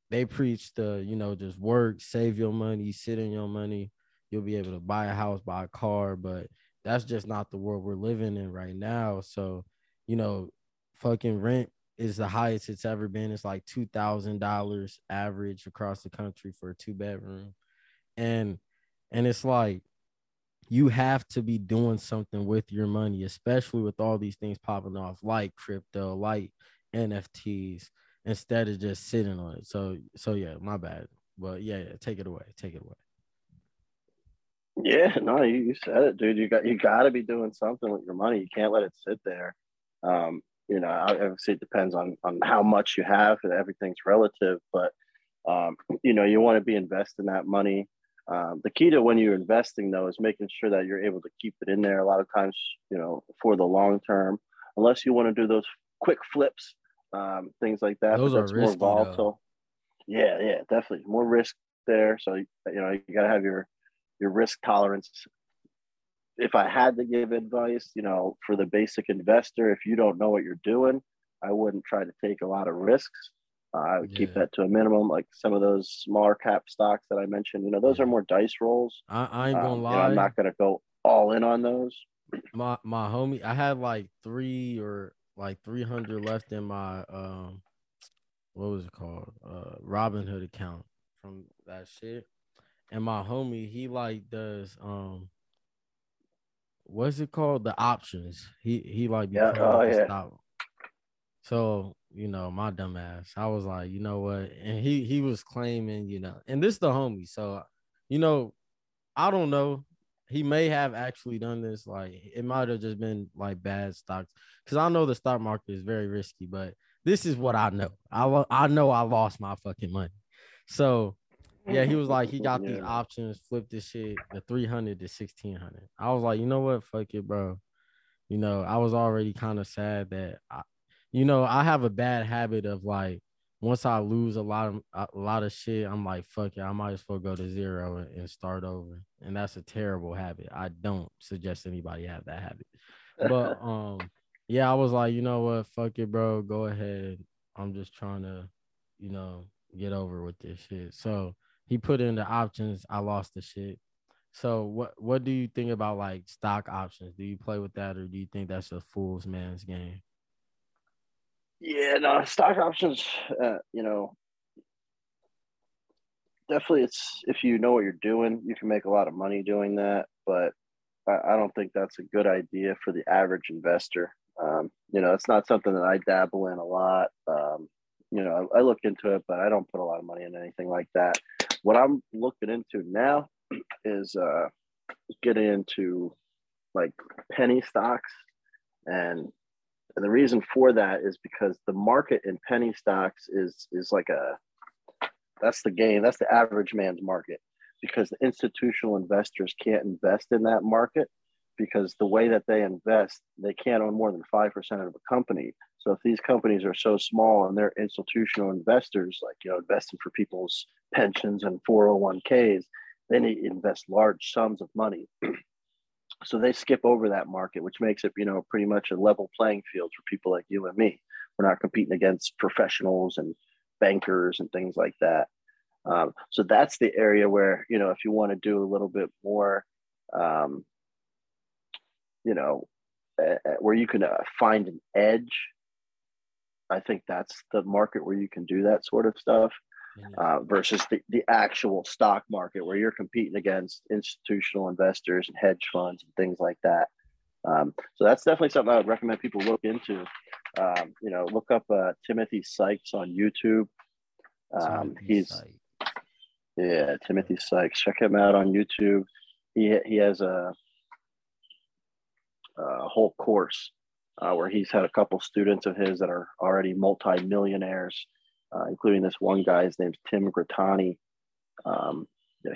Speaker 2: they preach the you know just work, save your money, sit in your money. You'll be able to buy a house, buy a car, but that's just not the world we're living in right now. So, you know, fucking rent is the highest it's ever been. It's like two thousand dollars average across the country for a two bedroom, and and it's like you have to be doing something with your money, especially with all these things popping off, like crypto, like NFTs, instead of just sitting on it. So so yeah, my bad. But yeah, yeah take it away. Take it away.
Speaker 3: Yeah, no, you, you said it, dude. You got you got to be doing something with your money. You can't let it sit there. Um, you know, obviously it depends on on how much you have, and everything's relative. But um, you know, you want to be investing that money. Um, the key to when you're investing though is making sure that you're able to keep it in there. A lot of times, you know, for the long term, unless you want to do those quick flips, um, things like that.
Speaker 2: Those are risky, more volatile. Though.
Speaker 3: Yeah, yeah, definitely more risk there. So you know, you got to have your your risk tolerance if I had to give advice, you know, for the basic investor, if you don't know what you're doing, I wouldn't try to take a lot of risks. Uh, I would yeah. keep that to a minimum. Like some of those smaller cap stocks that I mentioned, you know, those are more dice rolls.
Speaker 2: I, I ain't gonna um, lie.
Speaker 3: You know, I'm not gonna go all in on those.
Speaker 2: My my homie, I had like three or like 300 left in my um, what was it called? Uh, Robinhood account from that shit. And my homie, he like does um what's it called? The options. He he like
Speaker 3: yeah, oh, yeah.
Speaker 2: Stop. So you know, my dumbass, I was like, you know what? And he he was claiming, you know, and this the homie. So you know, I don't know. He may have actually done this. Like it might have just been like bad stocks. Cause I know the stock market is very risky, but this is what I know. I I know I lost my fucking money. So yeah, he was like, he got yeah. these options, flip this shit, the 300 to 1600. I was like, you know what? Fuck it, bro. You know, I was already kind of sad that, I, you know, I have a bad habit of like, once I lose a lot of a lot of shit, I'm like, fuck it, I might as well go to zero and start over. And that's a terrible habit. I don't suggest anybody have that habit. But um, yeah, I was like, you know what, fuck it, bro, go ahead. I'm just trying to, you know, get over with this shit. So he put in the options. I lost the shit. So what what do you think about like stock options? Do you play with that, or do you think that's a fool's man's game?
Speaker 3: Yeah, no, stock options, uh, you know, definitely it's if you know what you're doing, you can make a lot of money doing that, but I, I don't think that's a good idea for the average investor. Um, you know, it's not something that I dabble in a lot. Um, you know, I, I look into it, but I don't put a lot of money in anything like that. What I'm looking into now is uh, getting into like penny stocks and the reason for that is because the market in penny stocks is is like a that's the game. That's the average man's market because the institutional investors can't invest in that market because the way that they invest, they can't own more than 5% of a company. So if these companies are so small and they're institutional investors, like, you know, investing for people's pensions and 401ks, they need to invest large sums of money. so they skip over that market, which makes it, you know, pretty much a level playing field for people like you and me. We're not competing against professionals and bankers and things like that. Um, so that's the area where, you know, if you want to do a little bit more, um, you know, uh, where you can uh, find an edge, I think that's the market where you can do that sort of stuff. Uh, versus the, the actual stock market where you're competing against institutional investors and hedge funds and things like that. Um, so that's definitely something I would recommend people look into. Um, you know, look up uh, Timothy Sykes on YouTube. Um, he's Sykes. yeah, Timothy Sykes. Check him out on YouTube. He he has a, a whole course uh, where he's had a couple students of his that are already multi-millionaires, uh, including this one guy. His name's Tim Grittani. Um,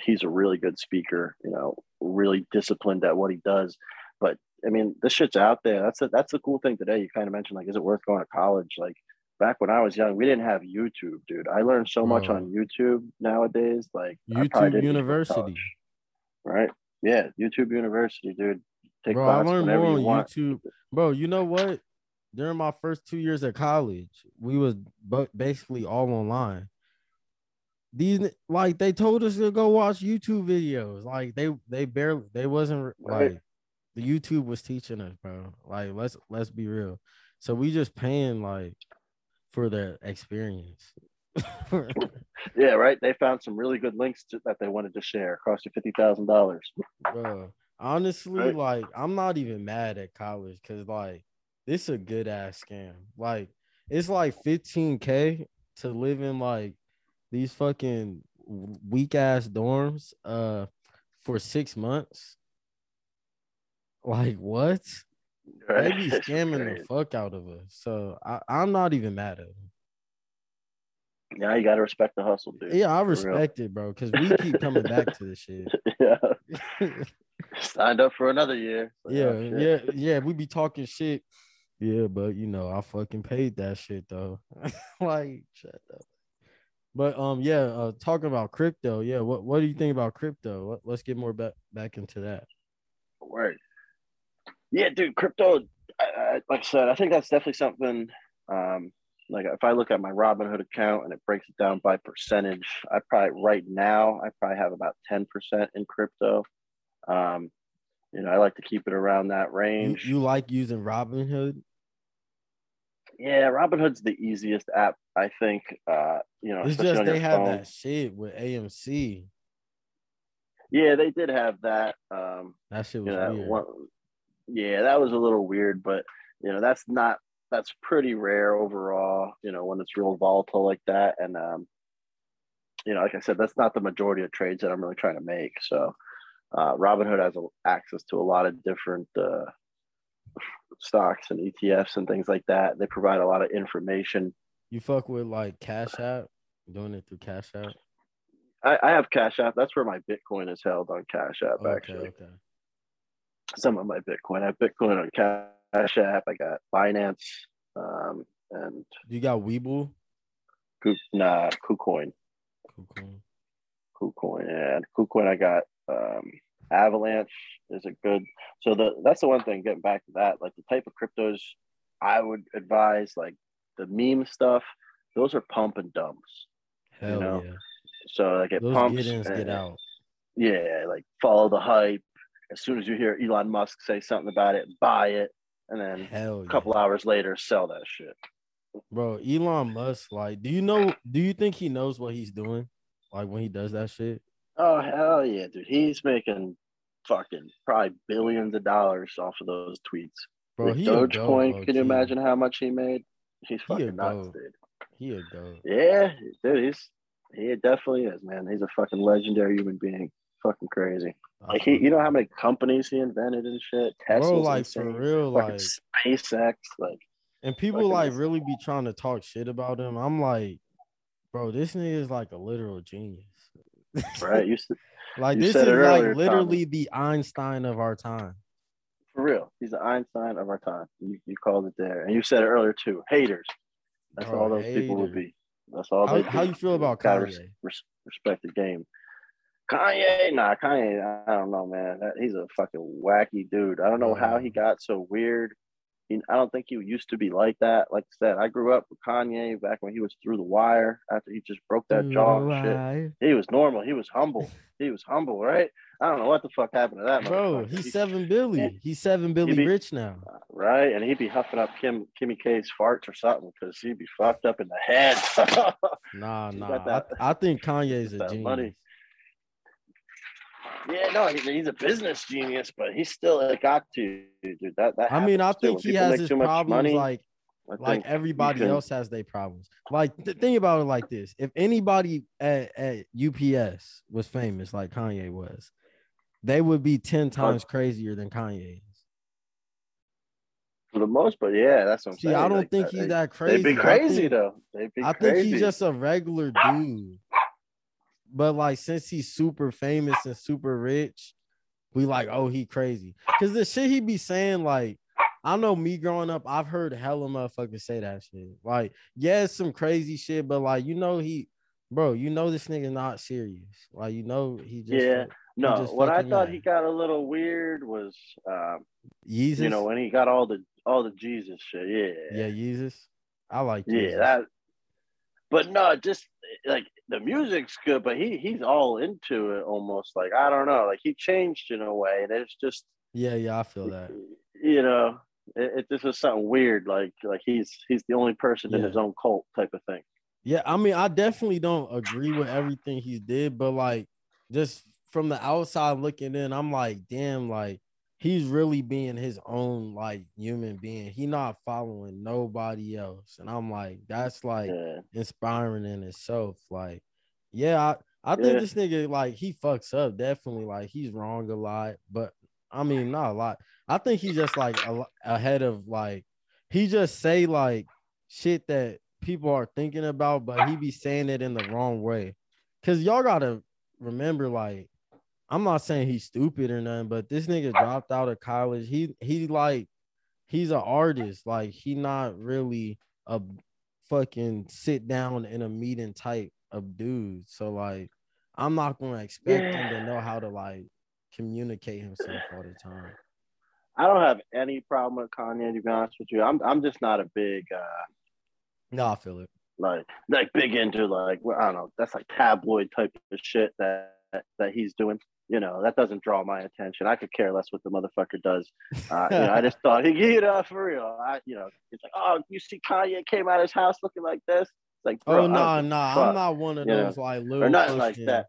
Speaker 3: he's a really good speaker. You know, really disciplined at what he does. But I mean, this shit's out there. That's a, that's the cool thing today. You kind of mentioned like, is it worth going to college? Like back when I was young, we didn't have YouTube, dude. I learned so much on YouTube nowadays. Like
Speaker 2: YouTube University,
Speaker 3: right? Yeah, YouTube University, dude.
Speaker 2: Bro, I learned more on YouTube, bro. You know what? During my first two years at college, we was but basically all online. These like they told us to go watch YouTube videos. Like they they barely they wasn't right. like the YouTube was teaching us, bro. Like let's let's be real. So we just paying like for the experience.
Speaker 3: yeah, right. They found some really good links to, that they wanted to share. Cost you fifty thousand dollars.
Speaker 2: Honestly, right? like I'm not even mad at college because like this is a good ass scam. Like it's like 15k to live in like these fucking weak ass dorms uh for six months. Like what? Right. They be scamming the fuck out of us. So I, I'm not even mad at them.
Speaker 3: Yeah, you gotta respect the hustle, dude.
Speaker 2: Yeah, I respect it, bro, because we keep coming back to this shit.
Speaker 3: yeah. Signed up for another year.
Speaker 2: yeah, oh, yeah, yeah. We be talking shit. Yeah, but you know, I fucking paid that shit though. like, shut up. But um, yeah, uh, talking about crypto, yeah. What what do you think about crypto? Let's get more back back into that.
Speaker 3: Word. Yeah, dude, crypto. I, I, like I said, I think that's definitely something. Um, like if I look at my Robinhood account and it breaks it down by percentage, I probably right now I probably have about ten percent in crypto. Um, you know, I like to keep it around that range.
Speaker 2: You, you like using Robinhood?
Speaker 3: Yeah, Robinhood's the easiest app, I think. Uh, you know,
Speaker 2: it's just they have phone. that shit with AMC.
Speaker 3: Yeah, they did have that. Um,
Speaker 2: that shit was you know, weird. One,
Speaker 3: yeah, that was a little weird, but you know, that's not that's pretty rare overall, you know, when it's real volatile like that. And um, you know, like I said, that's not the majority of trades that I'm really trying to make. So uh, Robinhood has a, access to a lot of different uh, stocks and ETFs and things like that. They provide a lot of information.
Speaker 2: You fuck with like Cash App, doing it through Cash App.
Speaker 3: I, I have Cash App. That's where my Bitcoin is held on Cash App. Okay, actually, okay some of my Bitcoin. I have Bitcoin on Cash App. I got Binance, um, and
Speaker 2: you got Webull.
Speaker 3: nah, KuCoin. KuCoin. KuCoin, yeah. And KuCoin, I got um, Avalanche is a good. So the that's the one thing. Getting back to that, like the type of cryptos I would advise, like the meme stuff. Those are pump and dumps.
Speaker 2: Hell you know? yeah.
Speaker 3: So like it
Speaker 2: Those
Speaker 3: pumps.
Speaker 2: Get ins, get out
Speaker 3: yeah, like follow the hype. As soon as you hear Elon Musk say something about it, buy it, and then
Speaker 2: Hell
Speaker 3: a
Speaker 2: yeah.
Speaker 3: couple hours later, sell that shit.
Speaker 2: Bro, Elon Musk, like, do you know? Do you think he knows what he's doing? Like when he does that shit?
Speaker 3: Oh hell yeah, dude! He's making fucking probably billions of dollars off of those tweets.
Speaker 2: Bro, he
Speaker 3: Dogecoin, can you imagine how much he made? He's
Speaker 2: He
Speaker 3: fucking nuts,
Speaker 2: goat.
Speaker 3: dude.
Speaker 2: He a goat.
Speaker 3: Yeah, dude, he's he definitely is, man. He's a fucking legendary human being. Fucking crazy. Like he, you know how many companies he invented and shit. Tesla's
Speaker 2: bro, like
Speaker 3: insane.
Speaker 2: for real,
Speaker 3: Fucking
Speaker 2: like,
Speaker 3: SpaceX, like
Speaker 2: and people like really be trying to talk shit about him. I'm like, bro, this nigga is like a literal genius.
Speaker 3: Right. You
Speaker 2: like
Speaker 3: You
Speaker 2: this is like literally the Einstein of our time.
Speaker 3: for real. He's the Einstein of our time. You, you called it there, and you said it earlier too. Haters. That's
Speaker 2: Bro,
Speaker 3: all those people would be. That's all.
Speaker 2: How, how you feel about
Speaker 3: Gotta res-
Speaker 2: Kanye?
Speaker 3: res- respect the game. Kanye, nah, Kanye, I don't know, man. That, he's a fucking wacky dude. I don't know how he got so weird. I don't think he used to be like that. Like I said, I grew up with Kanye back when he was through the wire after he just broke that jaw and shit. He was normal. He was humble. he was humble, right? I don't know what the fuck happened to that
Speaker 2: Bro, he's
Speaker 3: He-
Speaker 2: seven Billy. He's seven Billy
Speaker 3: be-
Speaker 2: rich now.
Speaker 3: right? And he'd be huffing up Kim Kimmy K's farts or something because he'd be fucked up in the head.
Speaker 2: Nah, nah. I, I think Kanye's a genius.
Speaker 3: money. Yeah, no, he, he's a business genius, but he's still got to, dude. That that.
Speaker 2: I mean, I think he has his problems
Speaker 3: money,
Speaker 2: like like everybody
Speaker 3: can-
Speaker 2: else has their problems. Like th- think about it like this: if anybody at, at UPS was famous like Kanye was, they would be ten times crazier than Kanye is.
Speaker 3: for the most part, yeah, that's what I'm
Speaker 2: See,
Speaker 3: saying.
Speaker 2: I don't
Speaker 3: Like,
Speaker 2: think he's that crazy.
Speaker 3: They'd be
Speaker 2: I
Speaker 3: crazy
Speaker 2: think-
Speaker 3: though. They'd be
Speaker 2: I
Speaker 3: crazy.
Speaker 2: think he's just a regular dude. But like since he's super famous and super rich, we like, oh, he crazy. Cause the shit he be saying, like, I know me growing up, I've heard hella motherfuckers say that shit. Like, yeah, it's some crazy shit, but like, you know, he, bro, you know, this nigga not serious. Like, you know, he just
Speaker 3: Yeah. no.
Speaker 2: just
Speaker 3: What I thought
Speaker 2: mad.
Speaker 3: he got a little weird was, um,
Speaker 2: Yeezus.
Speaker 3: you know, when he got all the all the Jesus shit. Yeah,
Speaker 2: yeah, Jesus. I like
Speaker 3: yeah, that. But no, just like the music's good, but he he's all into it almost. Like I don't know, like he changed in a way, and it's just
Speaker 2: yeah, yeah, I feel that.
Speaker 3: you know, it, it this is something weird. Like like he's he's the only person in his own cult type of thing.
Speaker 2: Yeah, I mean, I definitely don't agree with everything he did, but like just from the outside looking in, I'm like, damn, like he's really being his own like human being. He not following nobody else. And I'm like, that's like
Speaker 3: Yeah,
Speaker 2: inspiring in itself. Like, yeah, I, I think
Speaker 3: Yeah.
Speaker 2: this nigga like he fucks up definitely. Like he's wrong a lot, but I mean not a lot. I think he's just like a, ahead of like he just say like shit that people are thinking about, but he be saying it in the wrong way. Cause y'all gotta remember, like, I'm not saying he's stupid or nothing, but this nigga dropped out of college. He he like he's an artist. Like he not really a fucking sit down in a meeting type of dude. So like I'm not gonna expect him to know how to like communicate himself all the time.
Speaker 3: I don't have any problem with Kanye. To be honest with you, I'm I'm just not a big. uh
Speaker 2: No, I feel it.
Speaker 3: like like big into like I don't know that's like tabloid type of shit that that he's doing. You know that doesn't draw my attention. I could care less what the motherfucker does. Uh, you know, I just thought he, you know, for real. I, you know, it's like, oh, you see Kanye came out of his house looking like this. It's like,
Speaker 2: Oh
Speaker 3: no, don't
Speaker 2: nah. I'm not one of
Speaker 3: you know,
Speaker 2: those like little
Speaker 3: or nothing like that.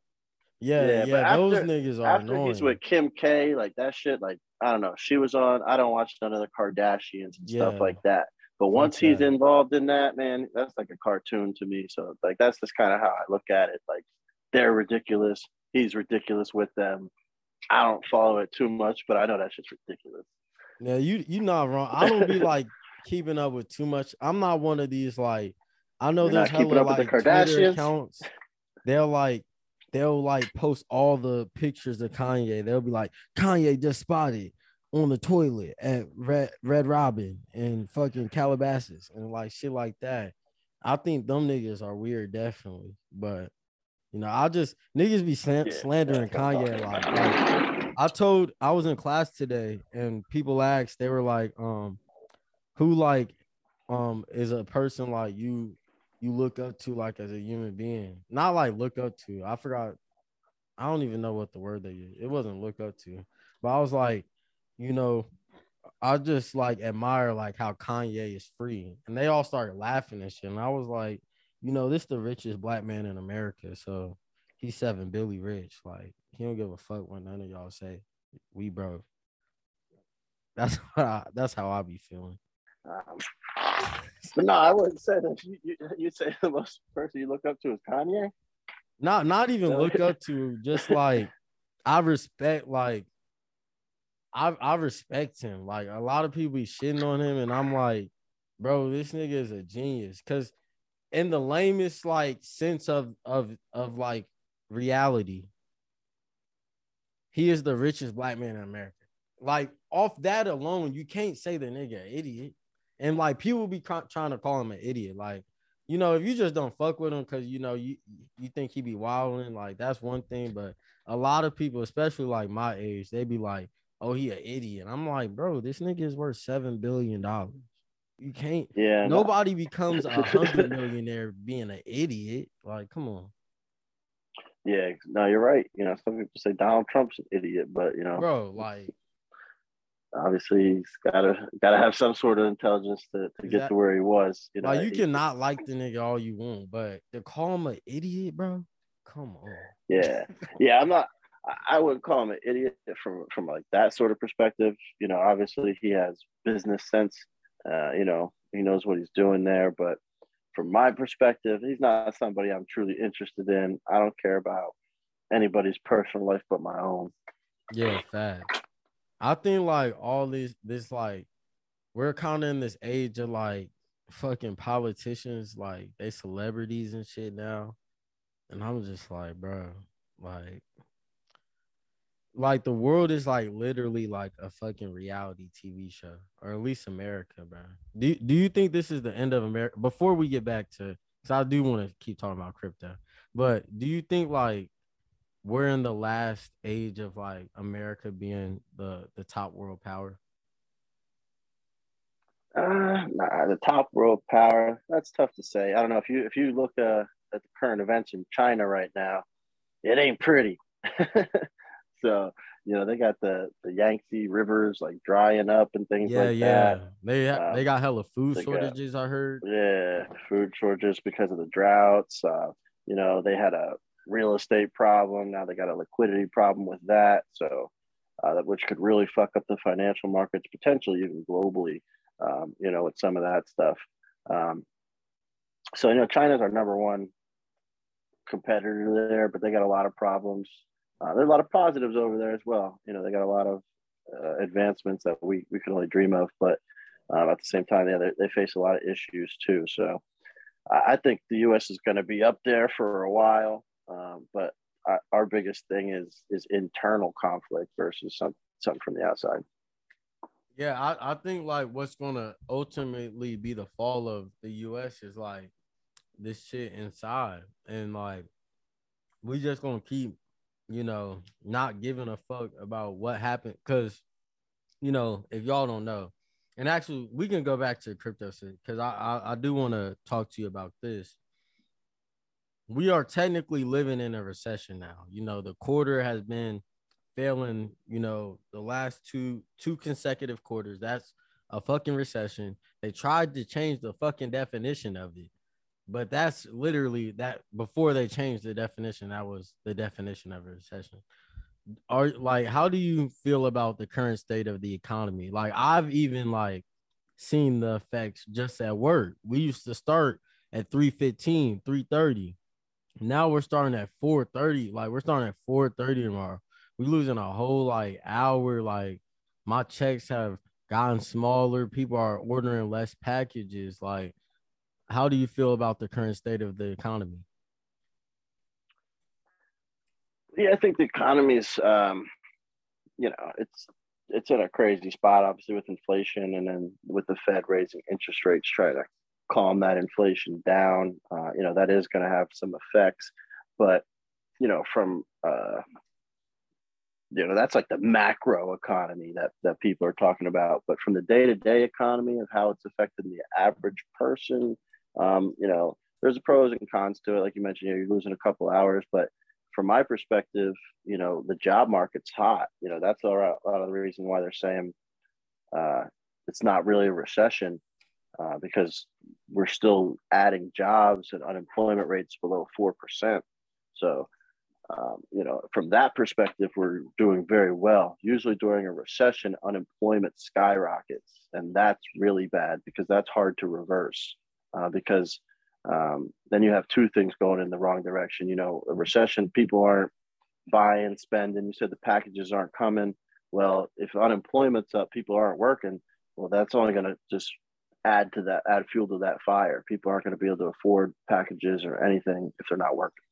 Speaker 2: Yeah,
Speaker 3: Yeah,
Speaker 2: yeah,
Speaker 3: but
Speaker 2: those niggas are
Speaker 3: After
Speaker 2: annoying.
Speaker 3: he's with Kim K, like that shit, like I don't know, she was on. I don't watch none of the Kardashians and stuff like that. But once he's involved in that, man, that's like a cartoon to me. So like that's just kind of how I look at it. Like they're ridiculous. He's ridiculous with them. I don't follow it too much, but I know that's just ridiculous.
Speaker 2: Yeah, you you not wrong. I don't be like keeping up with too much. I'm not one of these like I know
Speaker 3: You're
Speaker 2: there's hella
Speaker 3: up with the
Speaker 2: like Twitter accounts. They'll like they'll like post all the pictures of Kanye. They'll be like Kanye just spotted on the toilet at Red Red Robin and fucking Calabasas and like shit like that. I think them niggas are weird, definitely. But you know, I just niggas be
Speaker 3: Yeah,
Speaker 2: slandering
Speaker 3: that's what I'm
Speaker 2: Kanye a lot. Like, I told I was in class today and people asked, they were like, um, who like um is a person like you you look up to like as a human being? Not like look up to. I forgot I don't even know what the word they use. It wasn't look up to, but I was like, you know, I just like admire like how Kanye is free, and they all started laughing and shit. And I was like, you know, this the richest black man in America, so he's seven Billy rich. Like he don't give a fuck what none of y'all say. We bro. That's what I, that's how I be feeling.
Speaker 3: Um, but no, I wouldn't say that. You, you you'd say the most person you look up to is Kanye.
Speaker 2: Not not even
Speaker 3: So-
Speaker 2: look up to, just like I respect like I I respect him. Like a lot of people be shitting on him, and I'm like, bro, this nigga is a genius. Cause in the lamest like sense of of of like reality, he is the richest black man in America. Like off that alone, you can't say the nigga idiot. And like people be trying to call him an idiot. Like, you know, if you just don't fuck with him because you know you you think he be wilding, like that's one thing. But a lot of people, especially like my age, they be like, "Oh, he an idiot." I'm like, bro, this nigga is worth seven billion dollars. You can't.
Speaker 3: Yeah, no,
Speaker 2: Nobody becomes a hundred millionaire being an idiot. Like, come on,
Speaker 3: yeah, no, you're right. You know, some people say Donald Trump's an idiot, but you know,
Speaker 2: bro. Like,
Speaker 3: obviously he's gotta gotta have some sort of intelligence to, to get
Speaker 2: Exact-
Speaker 3: to where he was. You know,
Speaker 2: like you
Speaker 3: he-
Speaker 2: cannot like the nigga all you want, but to call him an idiot, bro, come on.
Speaker 3: Yeah, yeah. I'm not. I- wouldn't call him an idiot from from like that sort of perspective. You know, obviously he has business sense. Uh, you know, he knows what he's doing there. But from my perspective, he's not somebody I'm truly interested in. I don't care about anybody's personal life but my own.
Speaker 2: Yeah, fact. I think like all this, this like, we're kind of in this age of like fucking politicians, like they celebrities and shit now, and I'm just like, bro, like, like the world is like literally like a fucking reality TV show, or at least America, bro. Do Do you think this is the end of America? Before we get back to, because I do want to keep talking about crypto, but do you think like we're in the last age of like America being the the top world power.
Speaker 3: Uh, nah, the top world power. That's tough to say. I don't know if you if you look uh, at the current events in China right now, it ain't pretty. so you know they got the the Yangtze rivers like drying up and things
Speaker 2: Yeah,
Speaker 3: like
Speaker 2: yeah.
Speaker 3: that.
Speaker 2: They
Speaker 3: Um,
Speaker 2: they got hella food
Speaker 3: they got-
Speaker 2: shortages. I heard.
Speaker 3: Yeah, food shortages because of the droughts. Uh, you know they had a real estate problem. Now they got a liquidity problem with that. So uh, that which could really fuck up the financial markets potentially even globally. Um, you know with some of that stuff. Um, so you know China's our number one competitor there, but they got a lot of problems. Uh, there's a lot of positives over there as well. You know they got a lot of uh, advancements that we we can only dream of, but um, at the same time, yeah, they, they face a lot of issues too. So I, think the U.S. is going to be up there for a while, um, but I, our biggest thing is is internal conflict versus some something from the outside.
Speaker 2: Yeah, I, I think like what's gonna ultimately be the fall of the US is like this shit inside. And like we just gonna keep, you know, not giving a fuck about what happened. Cause, you know, if y'all don't know, and actually we can go back to crypto because I, I I do want to talk to you about this. We are technically living in a recession now. You know, the quarter has been failing, you know, the last two two consecutive quarters. That's a fucking recession. They tried to change the fucking definition of it. But that's literally that before they changed the definition, that was the definition of a recession. Are like how do you feel about the current state of the economy? Like I've even like seen the effects just at work. We used to start at 315, 330. Now we're starting at 430. Like we're starting at 430 tomorrow we're losing a whole like hour. Like my checks have gotten smaller. People are ordering less packages. Like, how do you feel about the current state of the economy?
Speaker 3: Yeah, I think the economy's, um, you know, it's it's in a crazy spot, obviously with inflation, and then with the Fed raising interest rates, trying to calm that inflation down. Uh, you know, that is going to have some effects, but you know, from uh, you know, that's like the macro economy that that people are talking about. But from the day to day economy of how it's affecting the average person, um, you know, there's pros and cons to it. Like you mentioned, you know, you're losing a couple hours, but from my perspective, you know, the job market's hot. You know, that's a lot of the reason why they're saying uh, it's not really a recession uh, because we're still adding jobs and unemployment rates below 4%. So, um, you know, from that perspective, we're doing very well. Usually during a recession, unemployment skyrockets, and that's really bad because that's hard to reverse uh, because um, then you have two things going in the wrong direction. You know, a recession, people aren't buying, spending. You said the packages aren't coming. Well, if unemployment's up, people aren't working. Well, that's only going to just add to that, add fuel to that fire. People aren't going to be able to afford packages or anything if they're not working.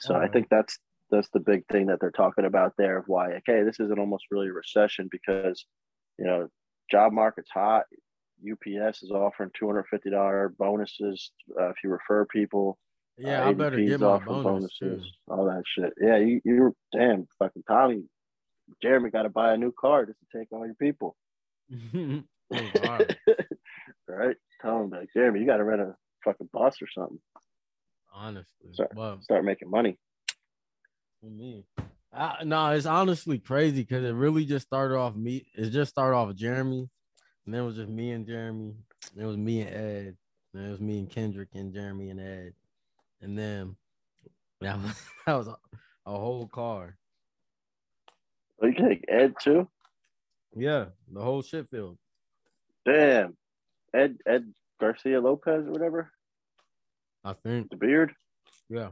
Speaker 3: So I think that's that's the big thing that they're talking about there of why okay this isn't almost really a recession because you know job market's hot UPS is offering two hundred fifty dollar bonuses uh, if you refer people.
Speaker 2: Yeah, uh, I better get my bonus bonuses, too.
Speaker 3: all that shit. Yeah, you you damn fucking Tommy, Jeremy got to buy a new car just to take all your people. oh, right? Tell him like Jeremy, you got to rent a fucking bus or something.
Speaker 2: Honestly,
Speaker 3: start, well, start making money.
Speaker 2: Me, I, no, it's honestly crazy because it really just started off me. It just started off Jeremy and then it was just me and Jeremy. It was me and Ed. And it was me and Kendrick and Jeremy and Ed. And then that was, that was a, a whole car.
Speaker 3: Oh, you take Ed too?
Speaker 2: Yeah, the whole shit field.
Speaker 3: Damn. Ed Ed Garcia Lopez or whatever.
Speaker 2: I think
Speaker 3: the beard.
Speaker 2: Yeah,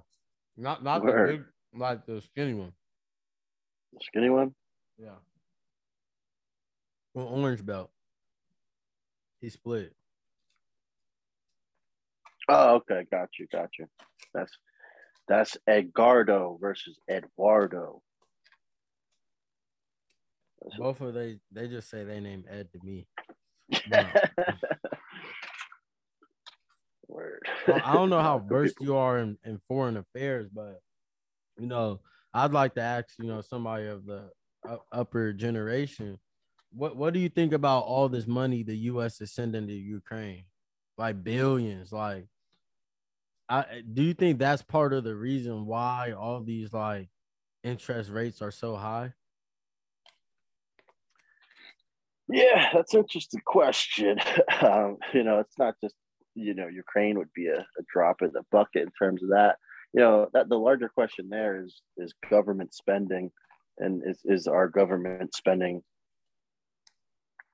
Speaker 2: not not the big, like the skinny one.
Speaker 3: The skinny one.
Speaker 2: Yeah. Well, orange belt. He split.
Speaker 3: Oh, okay, got you, got you. That's that's Edgardo versus Eduardo.
Speaker 2: Both of they they just say they name Ed to me.
Speaker 3: Word.
Speaker 2: Well, I don't know how versed you are in, in foreign affairs, but you know, I'd like to ask, you know, somebody of the upper generation, what what do you think about all this money the U.S. is sending to Ukraine, like billions? Like, I do you think that's part of the reason why all these like interest rates are so high?
Speaker 3: Yeah, that's an interesting question. Um, you know, it's not just you know Ukraine would be a, a drop in the bucket in terms of that. You know, that the larger question there is is government spending, and is is our government spending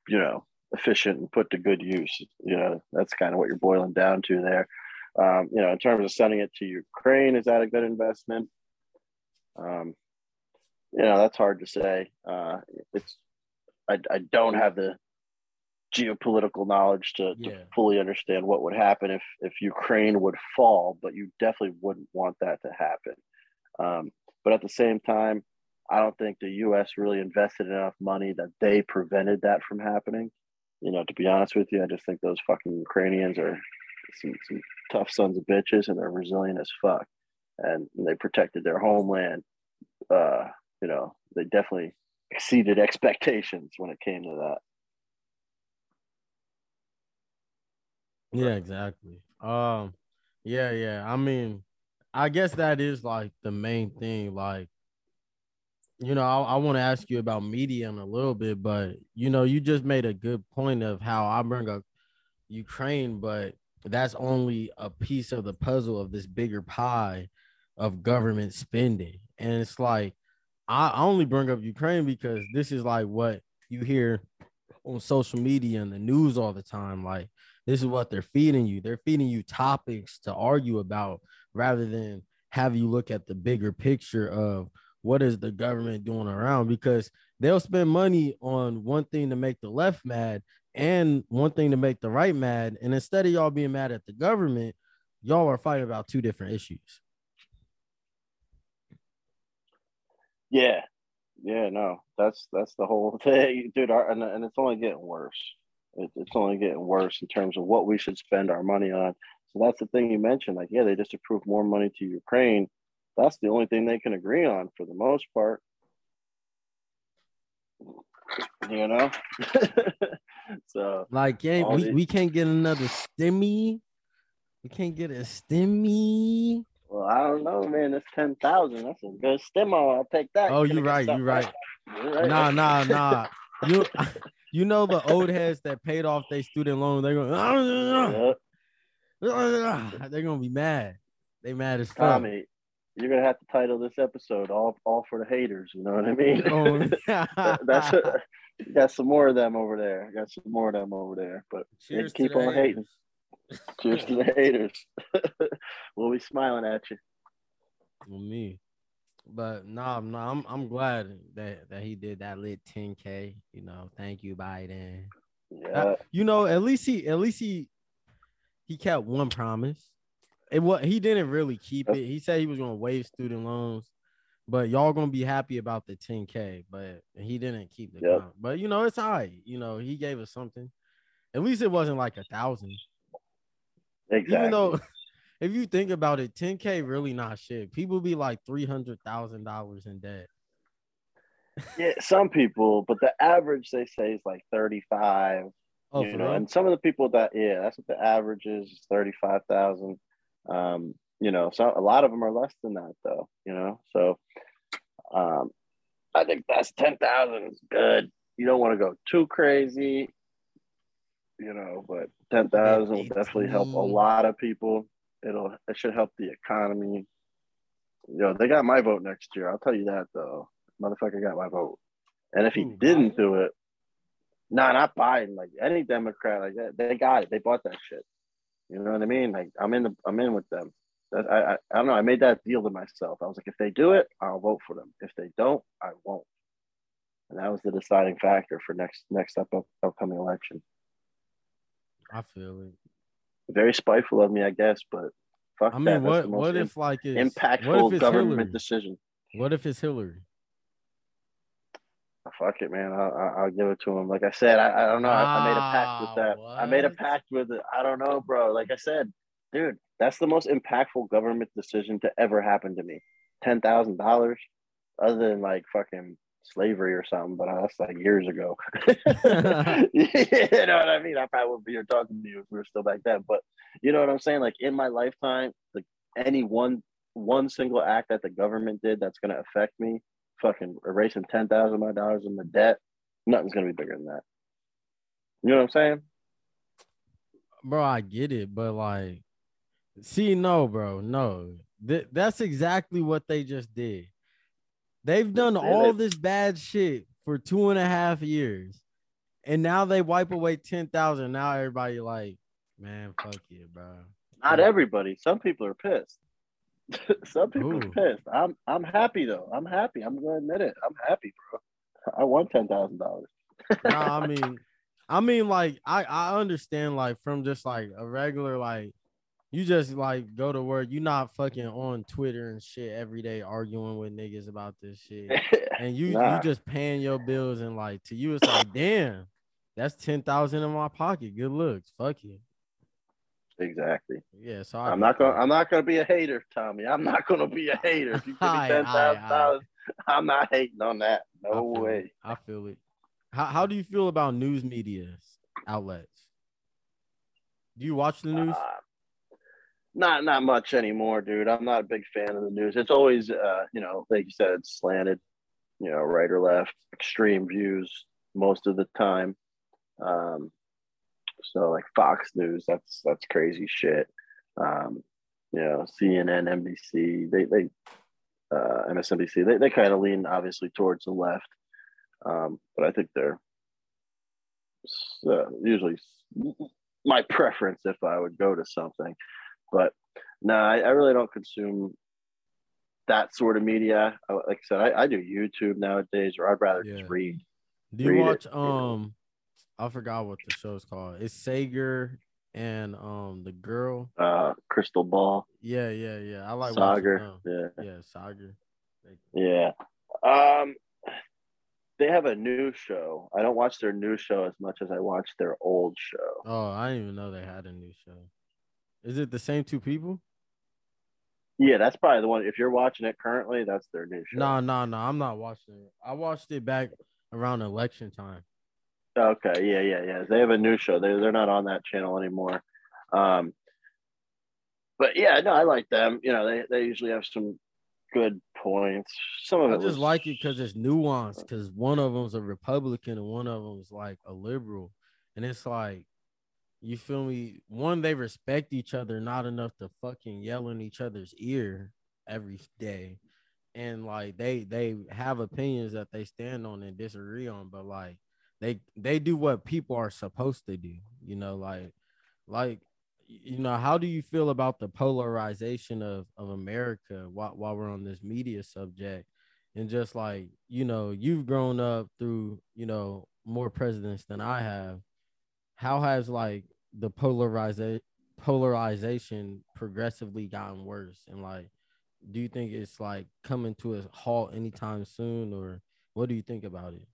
Speaker 3: you know efficient and put to good use. You know, that's kind of what you're boiling down to there. Um, you know, in terms of sending it to Ukraine, is that a good investment? Um, you know, that's hard to say. Uh, it's I, I don't have the geopolitical knowledge to, yeah. to fully understand what would happen if if Ukraine would fall, but you definitely wouldn't want that to happen. Um, but at the same time, I don't think the U.S. really invested enough money that they prevented that from happening. You know, to be honest with you, I just think those fucking Ukrainians are some, some tough sons of bitches and they're resilient as fuck. And they protected their homeland. Uh, you know, they definitely exceeded expectations when it came to that.
Speaker 2: Yeah, exactly. Um, yeah, yeah. I mean, I guess that is like the main thing. Like, you know, I, I want to ask you about media in a little bit, but you know, you just made a good point of how I bring up Ukraine, but that's only a piece of the puzzle of this bigger pie of government spending. And it's like I only bring up Ukraine because this is like what you hear on social media and the news all the time. Like this is what they're feeding you. They're feeding you topics to argue about rather than have you look at the bigger picture of what is the government doing around? Because they'll spend money on one thing to make the left mad and one thing to make the right mad. And instead of y'all being mad at the government y'all are fighting about two different issues.
Speaker 3: Yeah. Yeah no that's that's the whole thing dude. Our, and, and it's only getting worse. It, it's only getting worse in terms of what we should spend our money on. So that's the thing you mentioned like yeah they just approved more money to ukraine that's the only thing they can agree on for the most part. You know? so
Speaker 2: like yeah, we, these... we can't get another stimmy. We can't get a stimmy.
Speaker 3: Well, I don't know, man. That's ten thousand. That's a good stimo. I'll take that.
Speaker 2: Oh, you
Speaker 3: Could've
Speaker 2: right,
Speaker 3: You're
Speaker 2: right.
Speaker 3: right.
Speaker 2: Nah, nah, nah. You you know the old heads that paid off their student loan, they're going
Speaker 3: Yeah.
Speaker 2: they're gonna be mad. They mad as fuck.
Speaker 3: Tommy, you're gonna have to title this episode "All All for the Haters." You know what I mean?
Speaker 2: Oh,
Speaker 3: That- that's you got some more of them over there. Got some more of them over there. But
Speaker 2: Cheers
Speaker 3: keep on hating.
Speaker 2: haters.
Speaker 3: cheers to the haters. we'll be smiling at you.
Speaker 2: Well, me. But nah, nah, I'm I'm glad that that he did that lit 10k. You know, thank you, Biden.
Speaker 3: Yeah,
Speaker 2: Uh, you know, at least he at least he he kept one promise. It what he didn't really keep it. He said he was gonna waive student loans, but y'all gonna be happy about the 10k. But he didn't keep the
Speaker 3: Yep.
Speaker 2: But you know, it's all right. You know, he gave us something. At least it wasn't like a thousand.
Speaker 3: exactly.
Speaker 2: Even though if you think about it, 10k really not shit. People be like three hundred thousand dollars in debt.
Speaker 3: yeah, some people, but the average they say is like 35.
Speaker 2: Oh,
Speaker 3: you know,
Speaker 2: real?
Speaker 3: and some of the people that yeah, that's what the average is, is 35,000. Um, you know, so a lot of them are less than that though, you know. So um I think that's 10,000 is good. You don't want to go too crazy, you know, but 10,000 will definitely help a lot of people. It'll it should help the economy. Yo, they got my vote next year. I'll tell you that though. Motherfucker got my vote. And if he didn't do it, no, not Biden. Like any Democrat, like that, they got it. They bought that shit. You know what I mean? Like I'm in the, I'm in with them. That, I, I, I don't know. I made that deal to myself. I was like, if they do it, I'll vote for them. If they don't, I won't. And that was the deciding factor for next next up, up upcoming election.
Speaker 2: I feel it.
Speaker 3: Very spiteful of me, I guess, but fuck
Speaker 2: I mean,
Speaker 3: That's
Speaker 2: what what if like
Speaker 3: impactful
Speaker 2: what if it's
Speaker 3: government
Speaker 2: Hillary?
Speaker 3: decision?
Speaker 2: What if it's Hillary?
Speaker 3: Fuck it, man. I'll, I'll- give it to him. Like I said, I, I don't know. I, I made a pact with
Speaker 2: Ah,
Speaker 3: that. I made a pact with it. I don't know, bro. Like I said, dude, that's the most impactful government decision to ever happen to me. Ten thousand dollars, other than like fucking slavery or something, but that's like years ago. you know what I mean? I probably wouldn't be here talking to you if we were still back then. But you know what I'm saying? Like in my lifetime, like any one one single act that the government did that's gonna affect me, fucking erasing ten thousand of my dollars in the debt, nothing's gonna be bigger than that. You know what I'm saying?
Speaker 2: Bro, I get it, but like, see, no, bro, no. Th- that's exactly what they just did. They've done all this bad shit for two and a half years, and now they wipe away ten thousand. Now everybody like, man, fuck you, bro.
Speaker 3: Not everybody. Some people are pissed. Some people
Speaker 2: Ooh.
Speaker 3: pissed. I'm I'm happy though. I'm happy. I'm gonna admit it. I'm happy, bro. I won ten thousand dollars.
Speaker 2: no, I mean, I mean, like, I I understand, like, from just like a regular, like, you just like go to work. You're not fucking on Twitter and shit every day arguing with niggas about this shit, and you
Speaker 3: Nah.
Speaker 2: you just paying your bills and like to you, it's like, damn, that's ten thousand in my pocket. Good looks, fuck you.
Speaker 3: Exactly.
Speaker 2: Yeah, so I
Speaker 3: I'm not gonna
Speaker 2: that.
Speaker 3: I'm not gonna be a hater, Tommy. I'm not gonna be a hater. If you give me ten thousand dollars, I'm not hating on that.
Speaker 2: I
Speaker 3: No
Speaker 2: feel
Speaker 3: way.
Speaker 2: It. I feel it. How how do you feel about news media outlets? Do you watch the news?
Speaker 3: Uh, not not much anymore, dude. I'm not a big fan of the news. It's always uh, you know, like you said, it's slanted, you know, right or left, extreme views most of the time. Um so like Fox News, that's that's crazy shit. Um, you know, CNN, NBC, they they uh MSNBC, they, they kind of lean obviously towards the left. Um, but I think they're uh, usually my preference if I would go to something. But no, I, I really don't consume that sort of media. Like I said, I, I do YouTube nowadays, or I'd rather
Speaker 2: Yeah.
Speaker 3: just read.
Speaker 2: Do you
Speaker 3: read it,
Speaker 2: watch
Speaker 3: you know.
Speaker 2: I forgot what the show's called. It's Saagar and um the girl.
Speaker 3: Uh, Krystal Ball,
Speaker 2: Yeah, yeah, yeah. I like them.
Speaker 3: yeah,
Speaker 2: Yeah. Like,
Speaker 3: yeah. Um, they have a new show. I don't watch their new show as much as I watch their old show.
Speaker 2: Oh, I didn't even know they had a new show. Is it the same two people?
Speaker 3: Yeah, that's probably the one. If you're watching it currently, that's their new show.
Speaker 2: No, no, no. I'm not watching it. I watched it back around election time.
Speaker 3: Okay, yeah, yeah, yeah. They have a new show. They they're not on that channel anymore. Um, but yeah, no, I like them. You know, they they usually have some good points. Some of
Speaker 2: I
Speaker 3: it
Speaker 2: just
Speaker 3: was,
Speaker 2: like it because it's nuanced. Because one of them's a Republican and one of them's like a liberal, and it's like, you feel me? One, they respect each other not enough to fucking yell in each other's ear every day, and like they they have opinions that they stand on and disagree on, but like they they do what people are supposed to do. You know, like like you know how do you feel about the polarization of of america while, while we're on this media subject? And just like you know you've grown up through you know more presidents than i have. How has like the polarization polarization progressively gotten worse? And like do you think it's like coming to a halt anytime soon or what do you think about it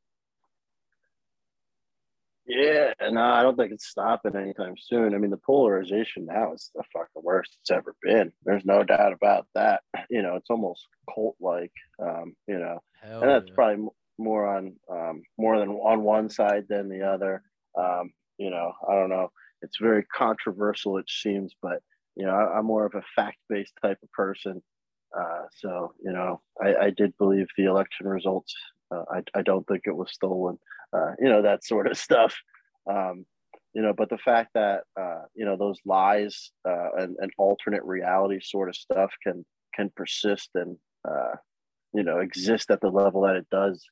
Speaker 3: Yeah, no, I don't think it's stopping anytime soon. I mean, the polarization now is the fucking worst it's ever been. There's no doubt about that. You know, it's almost cult like. Um, you know,
Speaker 2: Hell
Speaker 3: and that's
Speaker 2: yeah.
Speaker 3: probably more on um, more than on one side than the other. Um, you know, I don't know. It's very controversial, it seems, but you know, I, I'm more of a fact-based type of person. Uh, so you know, I, I did believe the election results. Uh, I, I don't think it was stolen. Uh, you know, that sort of stuff. Um, you know, but the fact that uh, you know those lies uh, and, and alternate reality sort of stuff can can persist and uh, you know exist at the level that it does,